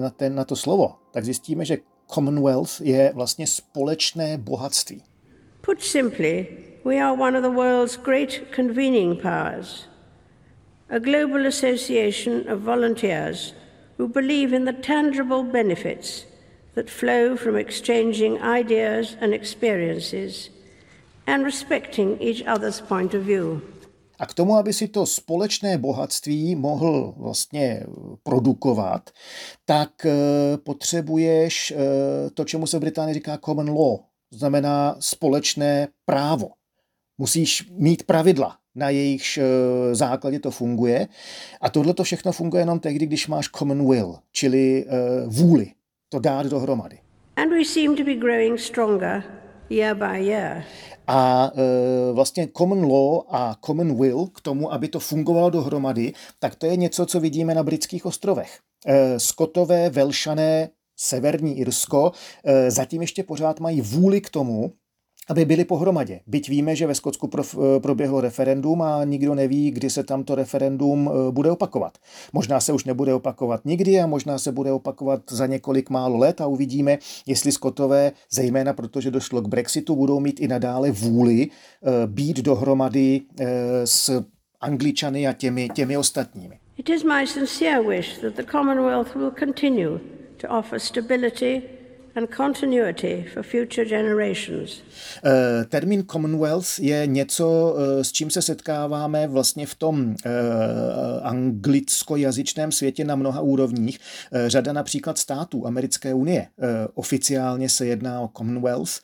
Speaker 5: na, ten, na to slovo, tak zjistíme, že Commonwealth je vlastně společné bohatství. Put simply, we are one of the world's great convening powers, a global association of volunteers who believe in the tangible benefits that flow from exchanging ideas and experiences and respecting each other's point of view. A k tomu, aby si to společné bohatství mohl vlastně produkovat, tak eh, potřebuješ eh, to, čemu se v Británii říká common law, znamená společné právo. Musíš mít pravidla, na jejichž eh, základě to funguje. A tohle to všechno funguje jenom tehdy, když máš common will, čili uh, vůli to dát dohromady. And we seem to be growing stronger year by year. A e, vlastně common law a common will k tomu, aby to fungovalo dohromady, tak to je něco, co vidíme na britských ostrovech. E, Skotové, Velšané, Severní Irsko e, zatím ještě pořád mají vůli k tomu, aby byli pohromadě. Byť víme, že ve Skotsku eh, proběhlo referendum a nikdo neví, kdy se tam to referendum eh, bude opakovat. Možná se už nebude opakovat nikdy a možná se bude opakovat za několik málo let a uvidíme, jestli Skotové, zejména protože došlo k Brexitu, budou mít i nadále vůli eh, být dohromady s Angličany a těmi, těmi ostatními. It is my sincere wish that the Commonwealth will continue to offer stability and continuity for future generations. Uh, termín Commonwealth je něco, uh, s čím se setkáváme vlastně v tom uh, anglickojazyčném světě na mnoha úrovních. Řada například států Americké unie oficiálně se jedná o Commonwealth.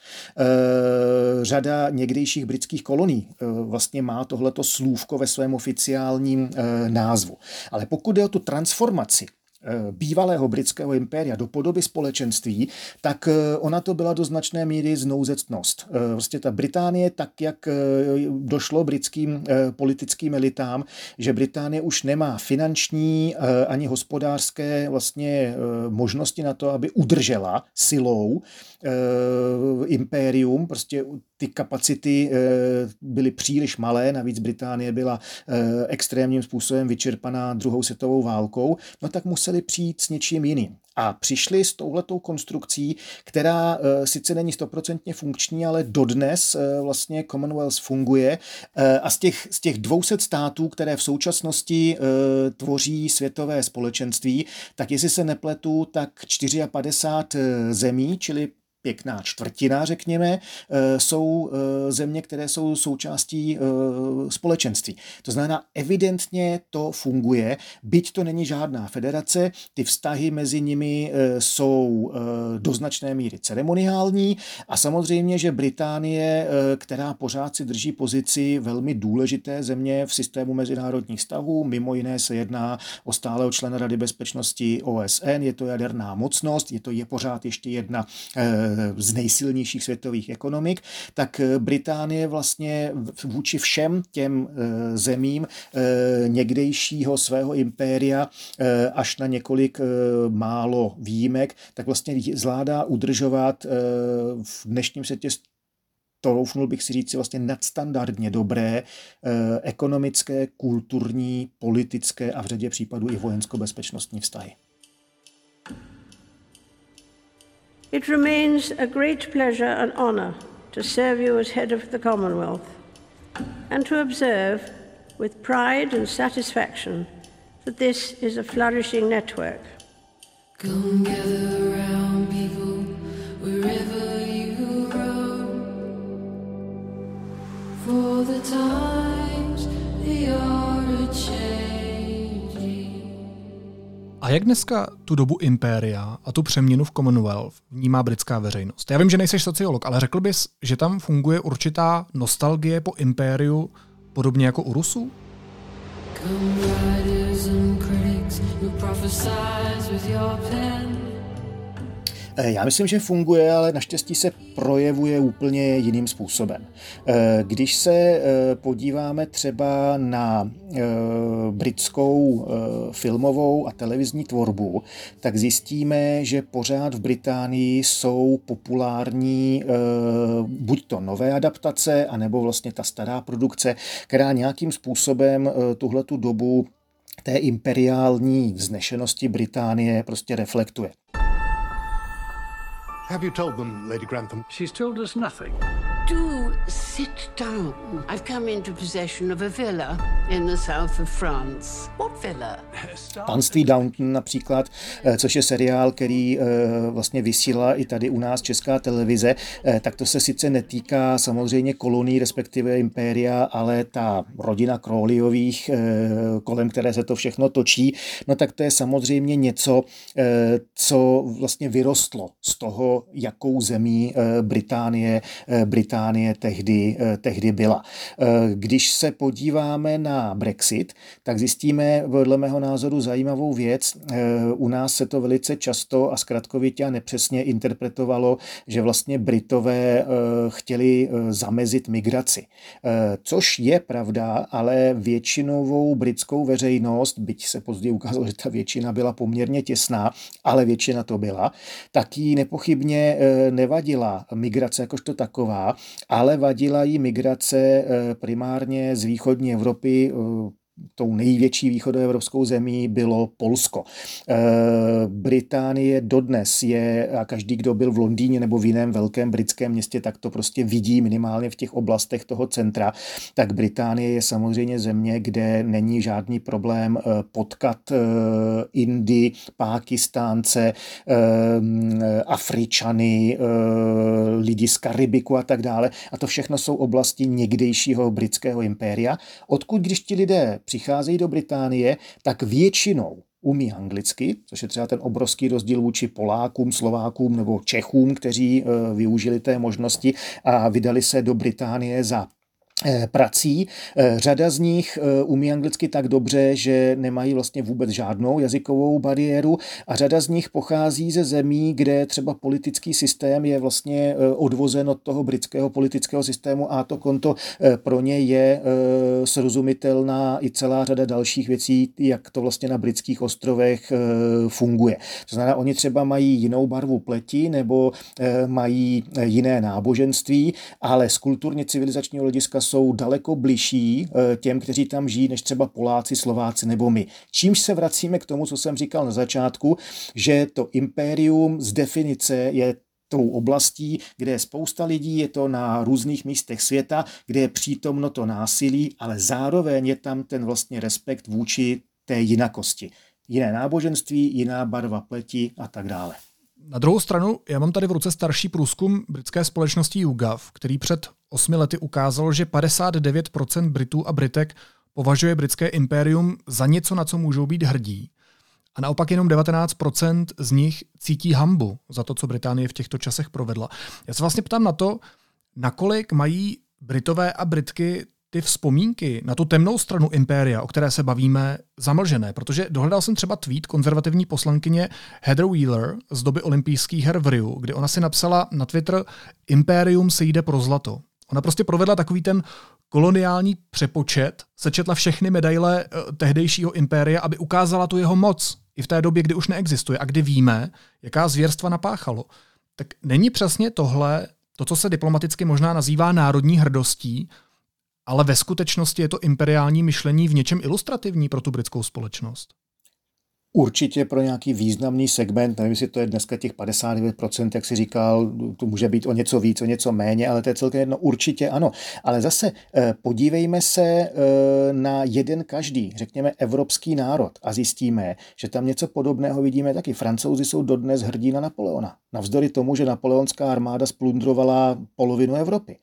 Speaker 5: Řada někdejších britských kolonií vlastně má tohleto slůvko ve svém oficiálním názvu. Ale pokud jde o tu transformaci Eh, bývalého britského impéria do podoby společenství, tak eh, ona to byla do značné míry znouzectnost. Eh, prostě ta Británie, tak jak došlo britským politickým elitám, že Británie už nemá finanční ani hospodářské vlastně možnosti na to, aby udržela silou impérium, prostě ty kapacity eh, byly příliš malé, navíc Británie byla eh, extrémním způsobem vyčerpaná druhou světovou válkou, no tak museli přijít s něčím jiným. A přišli s touhletou konstrukcí, která eh, sice není stoprocentně funkční, ale dodnes vlastně Commonwealth funguje a z těch, z těch 200 států, které v současnosti tvoří světové společenství, tak jestli se nepletu, tak 54 zemí, čili pěkná čtvrtina, řekněme, eh, jsou eh, země, které jsou součástí eh, společenství. To znamená, evidentně to funguje, byť to není žádná federace, ty vztahy mezi nimi jsou do značné míry ceremoniální a samozřejmě, že Británie, která pořád si drží pozici velmi důležité země v systému mezinárodních vztahů, mimo jiné se jedná o stáleho člena Rady bezpečnosti OSN, je to jaderná mocnost, je to je pořád ještě jedna z nejsilnějších světových ekonomik, tak eh, Británie vlastně vůči všem těm eh, zemím eh, někdejšího svého impéria až na několik málo výjimek, tak vlastně zvládá udržovat v dnešním světě troufnul bych si říct, vlastně nadstandardně dobré ekonomické, kulturní, politické a v řadě případů i vojensko-bezpečnostní vztahy. It remains a great pleasure and honor to serve you as head of the Commonwealth and to observe with pride and satisfaction that this is a flourishing network. Come gather around people wherever you roam.
Speaker 2: For the times jak dneska tu dobu impéria a tu přeměnu v Commonwealth vnímá britská veřejnost? Já vím, že nejseš sociolog, ale řekl bys, že tam funguje určitá nostalgie po impériu, podobně jako u Rusů? Come.
Speaker 5: Eh, já myslím, že funguje, ale naštěstí se projevuje úplně jiným způsobem. Eh, když se eh, podíváme třeba na britskou filmovou a televizní tvorbu, tak zjistíme, že pořád v Británii jsou populární buď to nové adaptace, anebo vlastně ta stará produkce, která nějakým způsobem tuhletu dobu té imperiální vznešenosti Británie prostě reflektuje. Have you told them, Lady Grantham? She's told us nothing. Do sit down. I've come into possession of a villa in the south of France. What villa? Panství Downton například, eh, což je seriál, který eh, vlastně vysílá i tady u nás Česká televize, eh, tak to se sice netýká samozřejmě kolonií, respektive impéria, ale ta rodina Crowleyových, kolem které se to všechno točí, no tak to je samozřejmě něco, co vlastně vyrostlo z toho, jakou zemí Británie, Británie Británie tehdy, eh, tehdy byla. Eh, když se podíváme na Brexit, tak zjistíme podle mého názoru zajímavou věc. Eh, u nás se to velice často a zkratkovitě a nepřesně interpretovalo, že vlastně Britové chtěli zamezit migraci. Což je pravda, ale většinovou britskou veřejnost, byť se později ukázalo, že ta většina byla poměrně těsná, ale většina to byla, tak jí nepochybně nevadila migrace jakožto taková, ale vadila jí migrace eh, primárně z východní Evropy eh, tou největší východoevropskou zemí bylo Polsko. E, Británie dodnes je, a každý, kdo byl v Londýně nebo v jiném velkém britském městě, tak to prostě vidí minimálně v těch oblastech toho centra, tak Británie je samozřejmě země, kde není žádný problém e, potkat e, Indy, Pákistánce, Afričany, lidi z Karibiku a tak dále. A to všechno jsou oblasti někdejšího britského impéria, odkud když ti lidé přicházejí do Británie, tak většinou umí anglicky, což je třeba ten obrovský rozdíl vůči Polákům, Slovákům nebo Čechům, kteří eh, využili té možnosti a vydali se do Británie za prací. Eh, řada z nich eh, umí anglicky tak dobře, že nemají vlastně vůbec žádnou jazykovou bariéru a řada z nich pochází ze zemí, kde třeba politický systém je vlastně odvozen od toho britského politického systému a to konto pro ně je srozumitelná i celá řada dalších věcí, jak to vlastně na britských ostrovech funguje. To znamená, oni třeba mají jinou barvu pleti nebo mají jiné náboženství, ale z kulturně civilizačního hlediska jsou daleko bližší eh, těm, kteří tam žijí, než třeba Poláci, Slováci nebo my. Čímž se vracíme k tomu, co jsem říkal na začátku, že to impérium z definice je tou oblastí, kde je spousta lidí, je to na různých místech světa, kde je přítomno to násilí, ale zároveň je tam ten vlastně respekt vůči té jinakosti. Jiné náboženství, jiná barva pleti a tak dále.
Speaker 2: Na druhou stranu, já mám tady v ruce starší průzkum britské společnosti YouGov, který před osmi lety ukázal, že 59% Britů a Britek považuje britské impérium za něco, na co můžou být hrdí. A naopak jenom 19% z nich cítí hambu za to, co Británie v těchto časech provedla. Já se vlastně ptám na to, nakolik mají Britové a Britky ty vzpomínky na tu temnou stranu impéria, o které se bavíme, zamlžené, protože dohledal jsem třeba tweet konzervativní poslankyně Heather Wheeler z doby olympijských her v Riu, kdy ona si napsala na Twitter Impérium se jde pro zlato. Ona prostě provedla takový ten koloniální přepočet, sečetla všechny medaile eh, tehdejšího impéria, aby ukázala tu jeho moc i v té době, kdy už neexistuje a kdy víme, jaká zvěrstva napáchalo. Tak není přesně tohle to, co se diplomaticky možná nazývá národní hrdostí, ale ve skutečnosti je to imperiální myšlení v něčem ilustrativní pro tu britskou společnost.
Speaker 5: Určitě pro nějaký významný segment, nevím, jestli to je dneska těch 59%, jak si říkal, to může být o něco víc, o něco méně, ale to je celkem jedno, určitě ano. Ale zase eh, podívejme se eh, na jeden každý, řekněme evropský národ a zjistíme, že tam něco podobného vidíme taky. Francouzi jsou dodnes hrdí na Napoleona. Navzdory tomu, že napoleonská armáda splundrovala polovinu Evropy.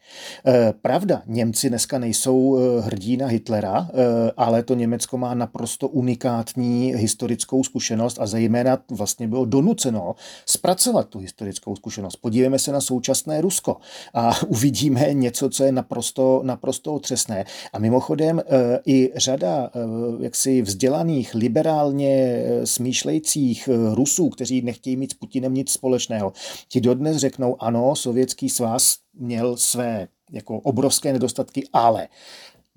Speaker 5: Eh, pravda, Němci dneska nejsou hrdí na Hitlera, ale to Německo má naprosto unikátní historickou historickou zkušenost a zejména vlastně bylo donuceno zpracovat tu historickou zkušenost. Podívejme se na současné Rusko a uvidíme něco, co je naprosto, naprosto otřesné. A mimochodem eh, i řada eh, jaksi vzdělaných, liberálně eh, smýšlejících Rusů, kteří nechtějí mít s Putinem nic společného, ti dodnes řeknou, ano, sovětský svaz měl své jako obrovské nedostatky, ale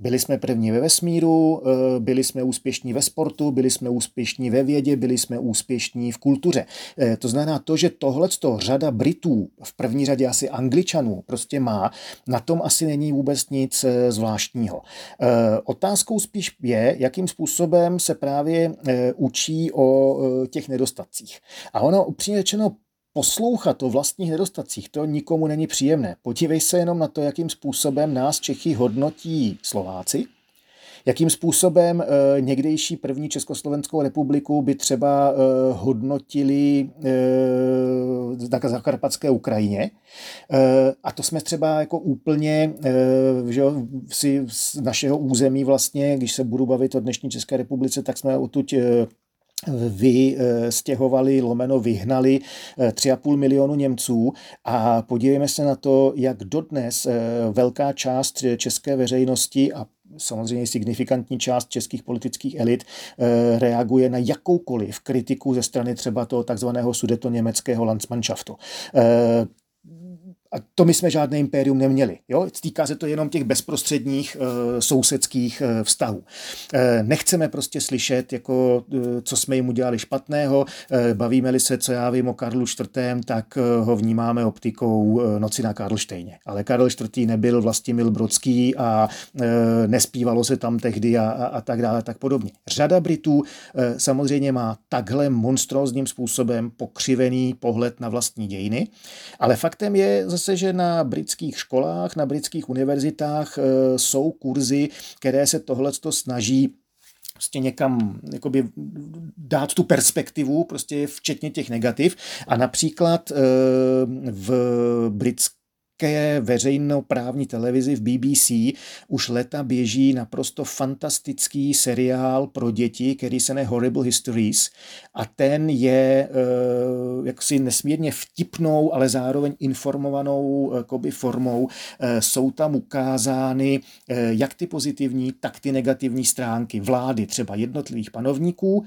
Speaker 5: byli jsme první ve vesmíru, eh, byli jsme úspěšní ve sportu, byli jsme úspěšní ve vědě, byli jsme úspěšní v kultuře. Eh, to znamená to, že tohle řada Britů, v první řadě asi Angličanů, prostě má, na tom asi není vůbec nic eh, zvláštního. Otázkou spíš je, jakým způsobem se právě učí o těch nedostatcích. A ono upřímně řečeno poslouchat o vlastních nedostacích, to nikomu není příjemné. Podívej se jenom na to, jakým způsobem nás Čechy hodnotí Slováci, jakým způsobem e, někdejší první Československou republiku by třeba e, hodnotili e, na zakarpatské Ukrajině. E, a to jsme třeba jako úplně e, že, si z našeho území vlastně, když se budu bavit o dnešní České republice, tak jsme odtud e, vy eh, lomeno vyhnali 3,5 eh, milionu Němců a podívejme se na to, jak dodnes eh, velká část české veřejnosti a samozřejmě signifikantní část českých politických elit reaguje na jakoukoliv kritiku ze strany třeba toho takzvaného sudeto německého Landsmannschaftu. A to my jsme žádné impérium neměli. Jo? Týká se to jenom těch bezprostředních e, sousedských e, vztahů. E, nechceme prostě slyšet, jako, e, co jsme jim udělali špatného. E, bavíme-li se, co já vím o Karlu IV., tak e, ho vnímáme optikou e, noci na Karlštejně. Ale Karl IV. nebyl Vlastimil Brodský a e, nespívalo se tam tehdy a, a, a tak dále, tak podobně. Řada Britů e, samozřejmě má takhle monstrózním způsobem pokřivený pohled na vlastní dějiny, ale faktem je se, že na britských školách, na britských univerzitách e, jsou kurzy, které se tohle snaží prostě někam jakoby dát tu perspektivu, prostě včetně těch negativ. A například e, v britské britské veřejnoprávní televizi v BBC už leta běží naprosto fantastický seriál pro děti, který se jmenuje Horrible Histories. A ten je eh, jaksi nesmírně vtipnou, ale zároveň informovanou jakoby, formou. Eh, jsou tam ukázány eh, jak ty pozitivní, tak ty negativní stránky vlády třeba jednotlivých panovníků,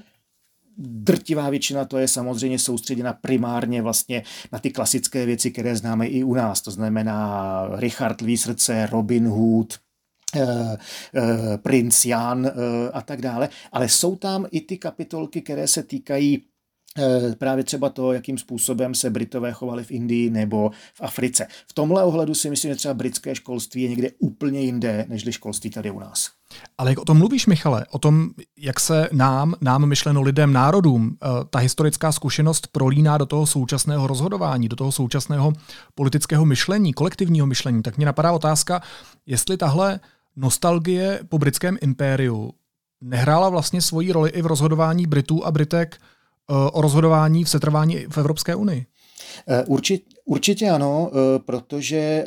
Speaker 5: drtivá většina to je samozřejmě soustředěna primárně vlastně na ty klasické věci, které známe i u nás. To znamená Richard Lví srdce, Robin Hood, eh, eh, princ Jan eh, a tak dále. Ale jsou tam i ty kapitolky, které se týkají právě třeba to, jakým způsobem se Britové chovali v Indii nebo v Africe. V tomhle ohledu si myslím, že třeba britské školství je někde úplně jinde, než školství tady u nás.
Speaker 2: Ale jak o tom mluvíš, Michale, o tom, jak se nám, nám myšleno lidem, národům, eh, ta historická zkušenost prolíná do toho současného rozhodování, do toho současného politického myšlení, kolektivního myšlení, tak mě napadá otázka, jestli tahle nostalgie po britském impériu nehrála vlastně svoji roli i v rozhodování Britů a Britek eh, o rozhodování v setrvání v Evropské unii.
Speaker 5: Eh, určitě, určitě ano, eh, protože eh,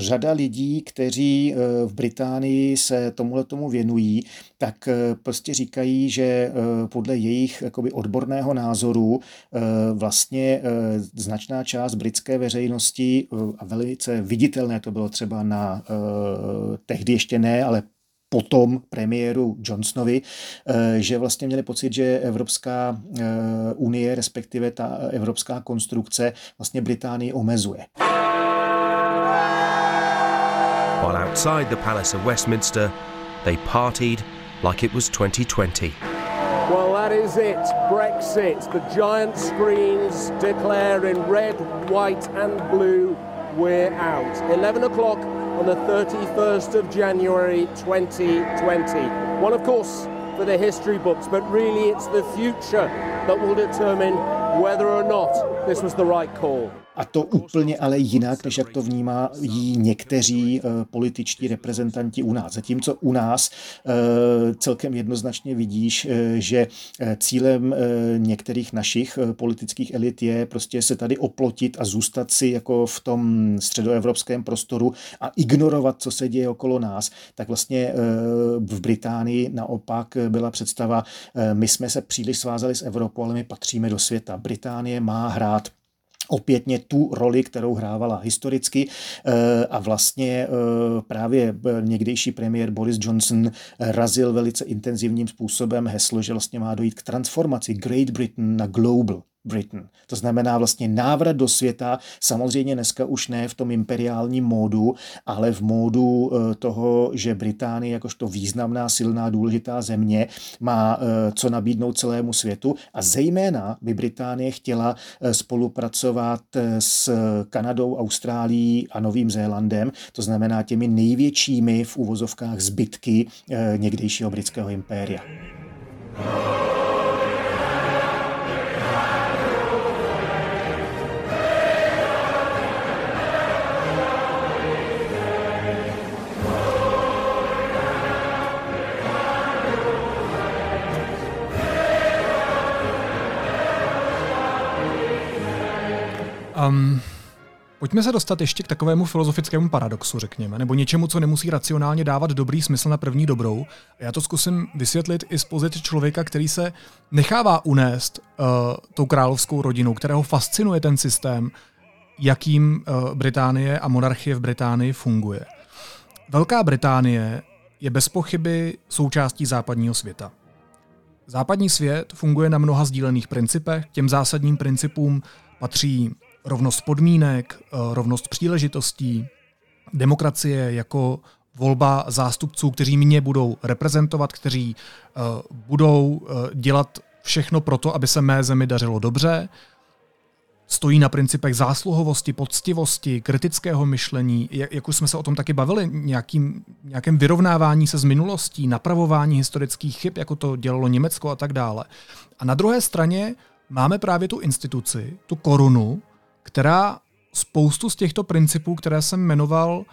Speaker 5: řada lidí, kteří v Británii se tomuhle tomu věnují, tak prostě říkají, že podle jejich jakoby odborného názoru vlastně značná část britské veřejnosti a velice viditelné to bylo třeba na tehdy ještě ne, ale potom premiéru Johnsonovi, eh, že vlastně měli pocit, že Evropská eh, unie, respektive ta evropská konstrukce vlastně Británii omezuje. While outside the Palace of Westminster, they partied like it was 2020. Well, that is it. Brexit. The giant screens declare in red, white and blue
Speaker 9: we're out. 11 o'clock on the 31st of January 2020. One, of course, for the history books, but really it's the future that will determine whether or not this was the right call.
Speaker 5: A to úplně ale jinak, než jak to vnímá jí někteří uh, političtí reprezentanti u nás. Zatímco u nás uh, celkem jednoznačně vidíš, uh, že cílem některých našich politických elit je prostě se tady oplotit a zůstat si jako v tom středoevropském prostoru a ignorovat, co se děje okolo nás, tak vlastně v Británii naopak byla představa, my jsme se příliš svázali s Evropou, ale my patříme do světa. Británie má hrát opětně tu roli, kterou hrávala historicky eh, a vlastně eh, právě někdejší premiér Boris Johnson razil velice intenzivním způsobem heslo, že vlastně má dojít k transformaci Great Britain na global. Britain. To znamená vlastně návrat do světa, samozřejmě dneska už ne v tom imperiálním módu, ale v módu eh, toho, že Británie jakožto významná, silná, důležitá země má eh, co nabídnout celému světu a zejména by Británie chtěla eh, spolupracovat s Kanadou, Austrálií a Novým Zélandem, to znamená těmi největšími v úvozovkách zbytky někdejšího britského impéria.
Speaker 2: Um, pojďme se dostat ještě k takovému filozofickému paradoxu, řekněme, nebo něčemu, co nemusí racionálně dávat dobrý smysl na první dobrou. Já to zkusím vysvětlit i z pozice člověka, který se nechává unést uh, tou královskou rodinou, kterého fascinuje ten systém, jakým uh, Británie a monarchie v Británii funguje. Velká Británie je bez pochyby součástí západního světa. Západní svět funguje na mnoha sdílených principech. Těm zásadním principům patří rovnost podmínek, eh, rovnost příležitostí, demokracie jako volba zástupců, kteří mě budou reprezentovat, kteří eh, budou eh, dělat všechno pro to, aby se mé zemi dařilo dobře, stojí na principech zásluhovosti, poctivosti, kritického myšlení, jak už jsme se o tom taky bavili, nějakým, nějakém vyrovnávání se s minulostí, napravování historických chyb, jako to dělalo Německo a tak dále. A na druhé straně máme právě tu instituci, tu korunu, která spoustu z těchto principů, které jsem jmenoval, uh,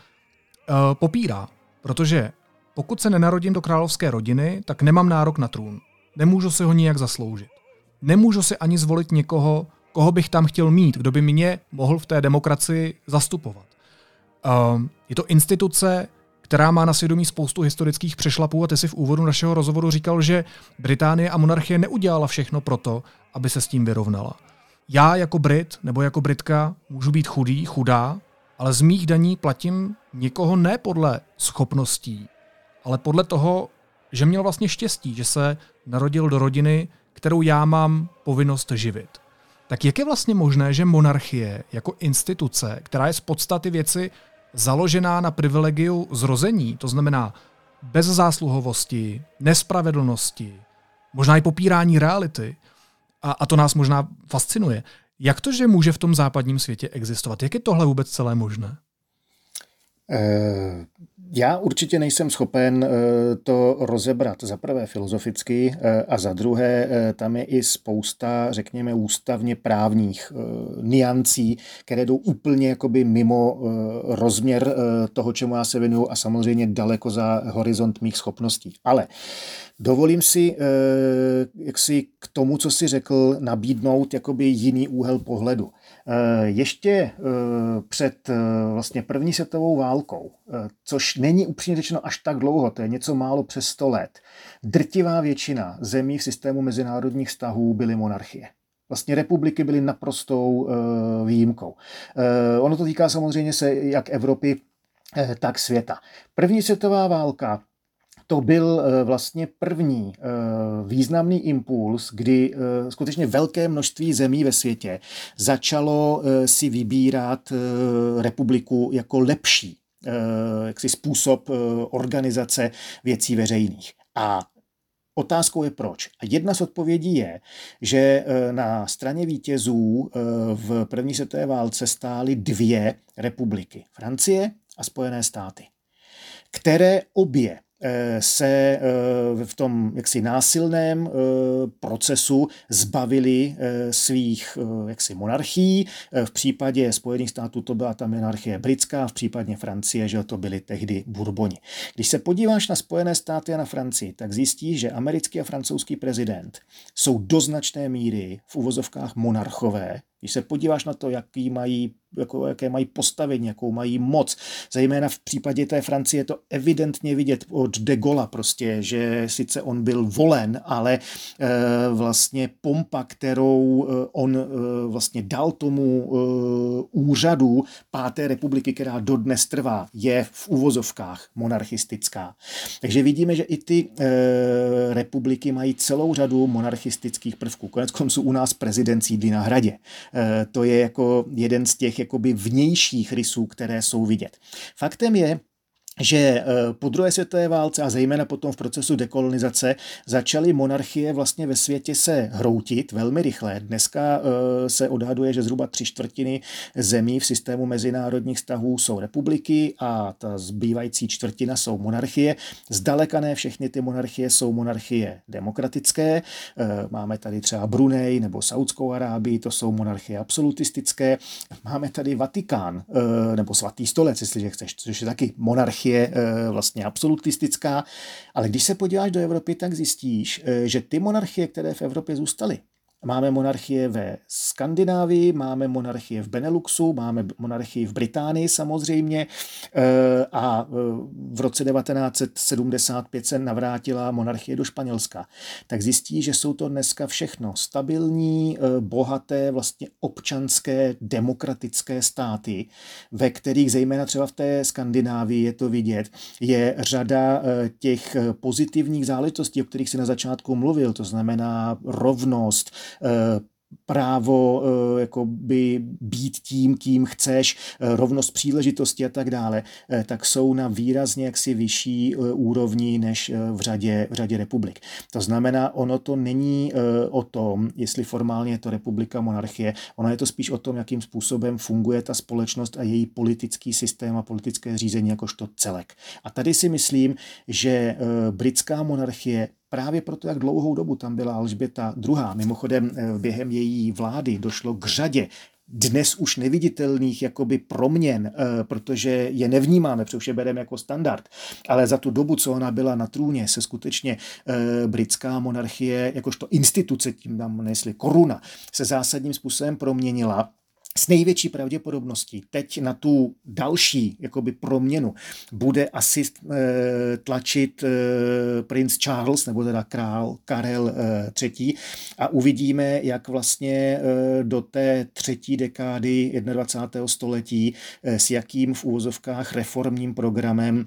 Speaker 2: popírá. Protože pokud se nenarodím do královské rodiny, tak nemám nárok na trůn. Nemůžu si ho nijak zasloužit. Nemůžu si ani zvolit někoho, koho bych tam chtěl mít, kdo by mě mohl v té demokracii zastupovat. Uh, je to instituce, která má na svědomí spoustu historických přešlapů a ty si v úvodu našeho rozhovoru říkal, že Británie a monarchie neudělala všechno proto, aby se s tím vyrovnala já jako Brit nebo jako Britka můžu být chudý, chudá, ale z mých daní platím někoho ne podle schopností, ale podle toho, že měl vlastně štěstí, že se narodil do rodiny, kterou já mám povinnost živit. Tak jak je vlastně možné, že monarchie jako instituce, která je z podstaty věci založená na privilegiu zrození, to znamená bez zásluhovosti, nespravedlnosti, možná i popírání reality, a, a to nás možná fascinuje. Jak to, že může v tom západním světě existovat? Jak je tohle vůbec celé možné?
Speaker 5: Eh, já určitě nejsem schopen eh, to rozebrat za prvé filozoficky eh, a za druhé tam je i spousta, řekněme, ústavně právních niancí, které jdou úplně jakoby mimo rozměr toho, čemu já se věnuju a samozřejmě daleko za horizont mých schopností. Ale Dovolím si, eh, jak si k tomu, co si řekl, nabídnout jakoby jiný úhel pohledu. Eh, ještě eh, před vlastně první světovou válkou, což není upřímně řečeno až tak dlouho, to je něco málo přes 100 let, drtivá většina zemí v systému mezinárodních vztahů byly monarchie. Vlastně republiky byly naprostou výjimkou. Ono to týká samozřejmě se jak Evropy, tak světa. První světová válka to byl eh, vlastně první eh, významný impuls, kdy eh, skutečně velké množství zemí ve světě začalo si vybírat republiku jako lepší jaksi způsob organizace věcí veřejných. A Otázkou je proč. A jedna z odpovědí je, že na straně vítězů v první světové válce stály dvě republiky. Francie a Spojené státy, které obě se eh, v tom jaksi násilném eh, procesu zbavili svých jaksi monarchií. V případě Spojených států to byla ta monarchie britská, v případě Francie, že to byly tehdy Bourboni. Když se podíváš na Spojené státy a na Francii, tak zjistíš, že americký a francouzský prezident jsou do značné míry v uvozovkách monarchové, když se podíváš na to, jaký mají, jako, jaké mají postavení, jakou mají moc, zejména v případě té Francie je to evidentně vidět od de Gaulle prostě, že sice on byl volen, ale e, vlastně pompa, kterou e, on e, vlastně dal tomu e, úřadu páté republiky, která dodnes trvá, je v uvozovkách monarchistická. Takže vidíme, že i ty e, republiky mají celou řadu monarchistických prvků. Konec konců u nás prezident sídlí na hradě. Eh, to je jako jeden z těch jakoby vnějších rysů, které jsou vidět. Faktem je, že eh, po druhé světové válce a zejména potom v procesu dekolonizace začaly monarchie vlastně ve světě se hroutit velmi rychle. Dneska eh, se odhaduje, že zhruba tři čtvrtiny zemí v systému mezinárodních vztahů jsou republiky a ta zbývající čtvrtina jsou monarchie. Zdaleka ne všechny ty monarchie jsou monarchie demokratické. Eh, máme tady třeba Brunei nebo Saudskou Arábii, to jsou monarchie absolutistické. Máme tady Vatikán nebo svatý stolec, jestliže chceš, což je taky monarchie je eh, vlastně absolutistická, ale když se podíváš do Evropy, tak zjistíš, eh, že ty monarchie, které v Evropě zůstaly, Máme monarchie ve Skandinávii, máme monarchie v Beneluxu, máme monarchii v Británii samozřejmě eh, a v roce 1975 se navrátila monarchie do Španělska. Tak zjistí, že jsou to dneska všechno stabilní, eh, bohaté, vlastně občanské, demokratické státy, ve kterých zejména třeba v té Skandinávii je to vidět, je řada eh, těch pozitivních záležitostí, o kterých si na začátku mluvil, to znamená rovnost, právo eh, jakoby být tím, kým chceš, eh, rovnost příležitosti a tak dále, eh, tak jsou na výrazně jaksi vyšší úrovni než v řadě, v řadě republik. To znamená, ono to není o tom, jestli formálně je to republika, monarchie, ono je to spíš o tom, jakým způsobem funguje ta společnost a její politický systém a politické řízení jakožto celek. A tady si myslím, že britská monarchie Právě proto, jak dlouhou dobu tam byla Alžběta II. Mimochodem eh, během její vlády došlo k řadě dnes už neviditelných jakoby proměn, eh, protože je nevnímáme, protože už je bereme jako standard. Ale za tu dobu, co ona byla na trůně, se skutečně eh, britská monarchie, jakožto instituce, tím tam nesli koruna, se zásadním způsobem proměnila s největší pravděpodobností teď na tu další jakoby proměnu bude asi e, tlačit e, princ Charles, nebo teda král Karel e, III. A uvidíme, jak vlastně do té třetí dekády 21. století s jakým v úvozovkách reformním programem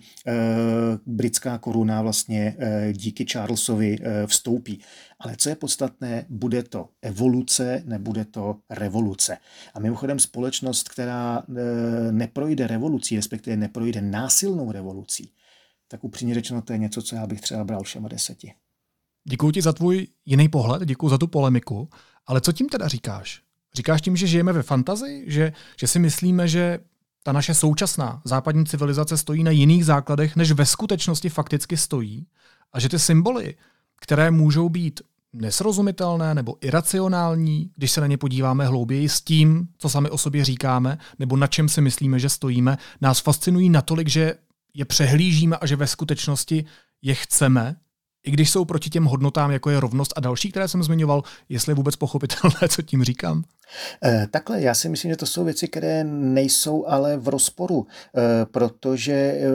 Speaker 5: britská koruna vlastně díky Charlesovi vstoupí. Ale co je podstatné, bude to evoluce, nebude to revoluce. A mimochodem společnost, která e, neprojde revolucí, respektive neprojde násilnou revolucí, tak upřímně řečeno, to je něco, co já bych třeba bral všema deseti.
Speaker 2: Děkuji ti za tvůj jiný pohled, děkuji za tu polemiku, ale co tím teda říkáš? Říkáš tím, že žijeme ve fantazii, že, že si myslíme, že ta naše současná západní civilizace stojí na jiných základech, než ve skutečnosti fakticky stojí a že ty symboly, které můžou být nesrozumitelné nebo iracionální, když se na ně podíváme hlouběji s tím, co sami o sobě říkáme, nebo na čem si myslíme, že stojíme, nás fascinují natolik, že je přehlížíme a že ve skutečnosti je chceme, i když jsou proti těm hodnotám, jako je rovnost a další, které jsem zmiňoval, jestli je vůbec pochopitelné, co tím říkám?
Speaker 5: Eh, takhle, já si myslím, že to jsou věci, které nejsou ale v rozporu, eh, protože eh,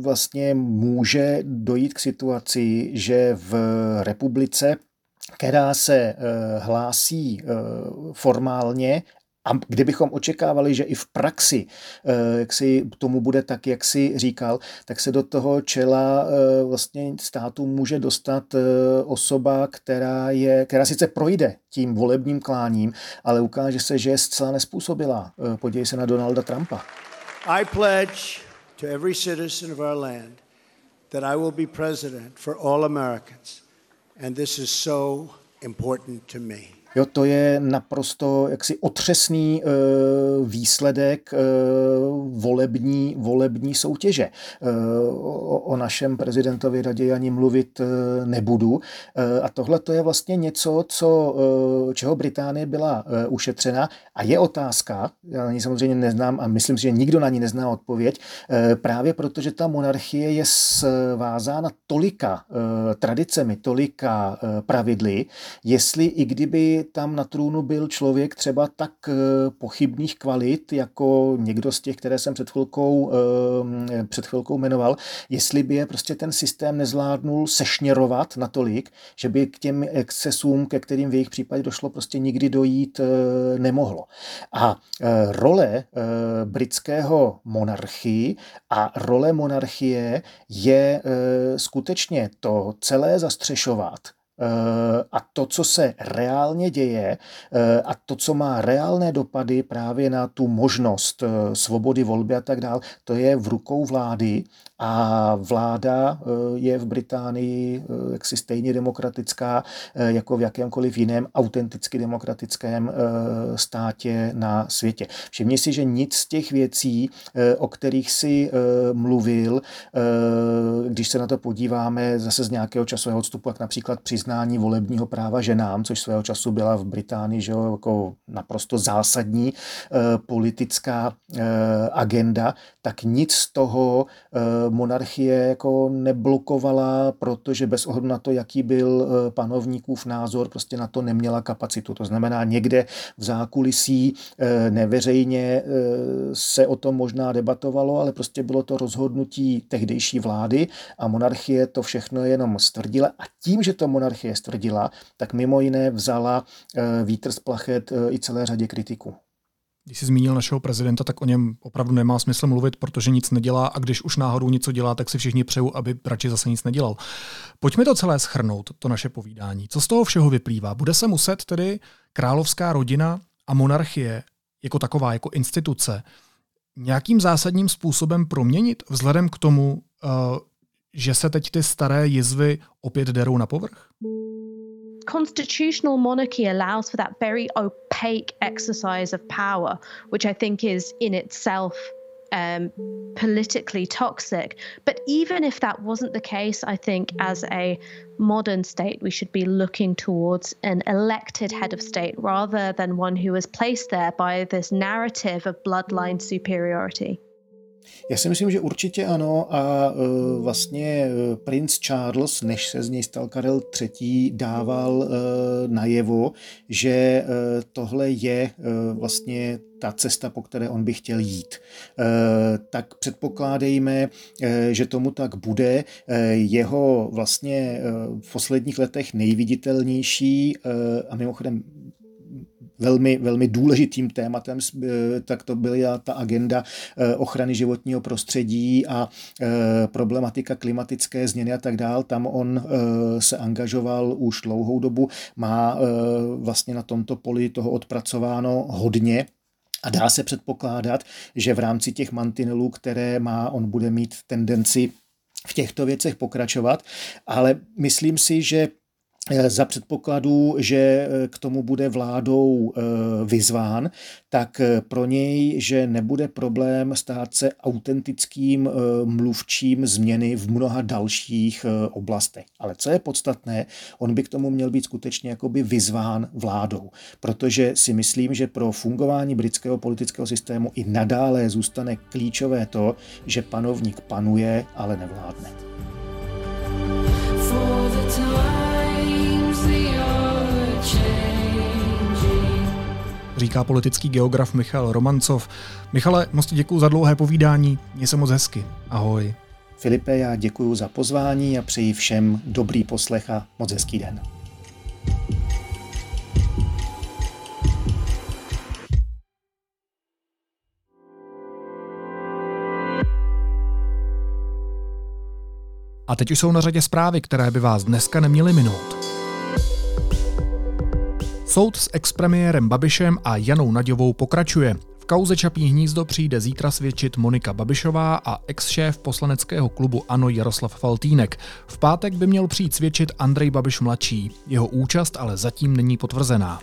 Speaker 5: vlastně může dojít k situaci, že v republice která se hlásí formálně a kdybychom očekávali, že i v praxi eh, jak si tomu bude tak, jak si říkal, tak se do toho čela eh, vlastně státu může dostat eh, osoba, která, je, která sice projde tím volebním kláním, ale ukáže se, že je zcela nespůsobila. Podívej se na Donalda Trumpa. I pledge to every citizen of our land that I will be president for all Americans And this is so important to me. Jo, to je naprosto jaksi otřesný e, výsledek e, volební, volební soutěže. E, o, o našem prezidentovi raději ani mluvit e, nebudu. E, a tohle to je vlastně něco, co, e, čeho Británie byla e, ušetřena. A je otázka, já na ní samozřejmě neznám a myslím si, že nikdo na ní nezná odpověď, e, právě protože ta monarchie je svázána tolika e, tradicemi, tolika e, pravidly, jestli i kdyby tam na trůnu byl člověk třeba tak eh, pochybných kvalit, jako někdo z těch, které jsem před chvilkou, eh, před chvilkou jmenoval, jestli by je prostě ten systém nezvládnul sešněrovat natolik, že by k těm excesům, ke kterým v jejich případě došlo, prostě nikdy dojít eh, nemohlo. A role britského monarchii a role monarchie je skutečně to celé zastřešovat a to, co se reálně děje eh, a to, co má reálné dopady právě na tu možnost eh, svobody volby a tak dále, to je v rukou vlády a vláda je v Británii jaksi stejně demokratická jako v jakémkoliv jiném autenticky demokratickém státě na světě. Všimni si, že nic z těch věcí, o kterých si mluvil, když se na to podíváme zase z nějakého časového odstupu, jak například přiznání přiznání volebního práva ženám, což svého času byla v Británii že jo, jako naprosto zásadní e, politická e, agenda, tak nic z toho e, monarchie jako neblokovala, protože bez ohledu na to, jaký byl panovníkův názor, prostě na to neměla kapacitu. To znamená, někde v zákulisí e, neveřejně e, se o tom možná debatovalo, ale prostě bylo to rozhodnutí tehdejší vlády a monarchie to všechno jenom stvrdila a tím, že to monarchie monarchie stvrdila, tak mimo jiné vzala eh, vítr z plachet eh, i celé řadě kritiků.
Speaker 2: Když jsi zmínil našeho prezidenta, tak o něm opravdu nemá smysl mluvit, protože nic nedělá a když už náhodou něco dělá, tak si všichni přeju, aby radši zase nic nedělal. Pojďme to celé schrnout, to naše povídání. Co z toho všeho vyplývá? Bude se muset tedy královská rodina a monarchie jako taková, jako instituce, nějakým zásadním způsobem proměnit vzhledem k tomu, eh, že se teď ty staré jizvy opět derou na povrch?
Speaker 10: constitutional monarchy allows for that very opaque exercise of power, which I think is in itself um, politically toxic. But even if that wasn't the case, I think as a modern state, we should be looking towards an elected head of state rather than one who was placed there by this narrative of bloodline superiority.
Speaker 5: Já si myslím, že určitě ano a uh, vlastně e, princ Charles, než se z něj stal Karel III., dával uh, najevo, že tohle je vlastně ta cesta, po které on by chtěl jít. Tak předpokládejme, že tomu tak bude. Jeho vlastně v posledních letech nejviditelnější a mimochodem velmi, velmi důležitým tématem, eh, tak to byla ta agenda eh, ochrany životního prostředí a eh, problematika klimatické změny a tak dál. Tam on se angažoval už dlouhou dobu, má vlastně na tomto poli toho odpracováno hodně. A dá se předpokládat, že v rámci těch mantinelů, které má, on bude mít tendenci v těchto věcech pokračovat, ale myslím si, že za předpokladu, že eh, k tomu bude vládou eh, vyzván, tak pro něj, že nebude problém stát se autentickým mluvčím změny v mnoha dalších oblastech. Ale co je podstatné, on by k tomu měl být skutečně jakoby vyzván vládou, protože si myslím, že pro fungování britského politického systému i nadále zůstane klíčové to, že panovník panuje, ale nevládne. For the time.
Speaker 2: Říká politický geograf Michal Romancov. Michale, moc děkuji za dlouhé povídání, mě se moc hezky. Ahoj.
Speaker 5: Filipe, já děkuji za pozvání a přeji všem dobrý poslech a moc hezký den.
Speaker 2: A teď už jsou na řadě zprávy, které by vás dneska neměly minout. Soud s expremiérem Babišem a Janou Naďovou pokračuje. V kauze Čapí hnízdo přijde zítra svědčit Monika Babišová a ex-šéf poslaneckého klubu Ano Jaroslav Faltýnek. V pátek by měl přijít svědčit Andrej Babiš mladší. Jeho účast ale zatím není potvrzená.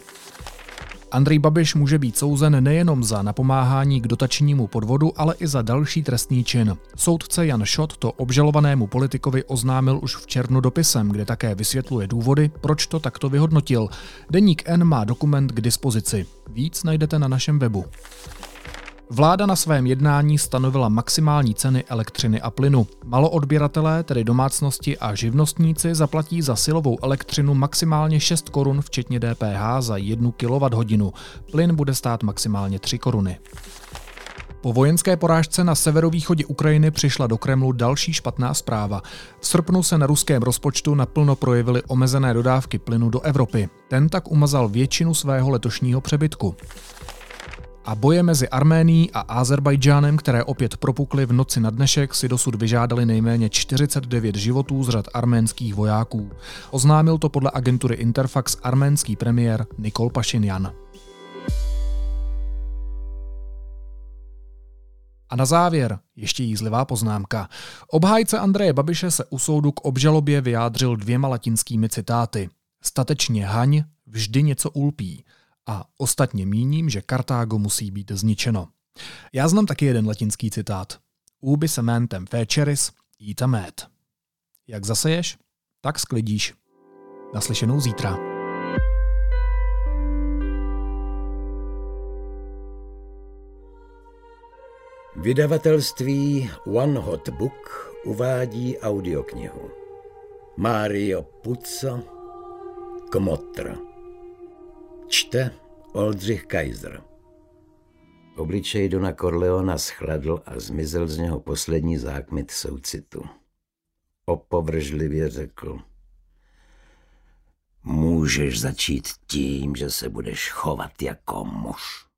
Speaker 2: Andrej Babiš může být souzen nejenom za napomáhání k dotačnímu podvodu, ale i za další trestný čin. Soudce Jan Šot to obžalovanému politikovi oznámil už v červnu dopisem, kde také vysvětluje důvody, proč to takto vyhodnotil. Deník N má dokument k dispozici. Víc najdete na našem webu. Vláda na svém jednání stanovila maximální ceny elektřiny a plynu. Maloodběratelé, tedy domácnosti a živnostníci, zaplatí za silovou elektřinu maximálně 6 korun včetně DPH za 1 kWh. Plyn bude stát maximálně 3 koruny. Po vojenské porážce na severovýchodě Ukrajiny přišla do Kremlu další špatná zpráva. V srpnu se na ruském rozpočtu naplno projevily omezené dodávky plynu do Evropy. Ten tak umazal většinu svého letošního přebytku a boje mezi Arménií a Azerbajdžánem, které opět propukly v noci na dnešek, si dosud vyžádali nejméně 49 životů z řad arménských vojáků. Oznámil to podle agentury Interfax arménský premiér Nikol Pašinjan. A na závěr ještě jízlivá poznámka. Obhájce Andreje Babiše se u soudu k obžalobě vyjádřil dvěma latinskými citáty. Statečně haň vždy něco ulpí a ostatně míním, že Kartágo musí být zničeno. Já znám taky jeden latinský citát. Ubi sementem feceris, ita met. Jak zaseješ, tak sklidíš. Naslyšenou zítra.
Speaker 11: Vydavatelství One Hot Book uvádí audioknihu Mario Puzo Kmotr Čte Oldřich Kaiser. Obličej Dona Corleona schladl a zmizel z něho poslední zákmit soucitu. Opovržlivě řekl. Můžeš začít tím, že se budeš chovat jako muž.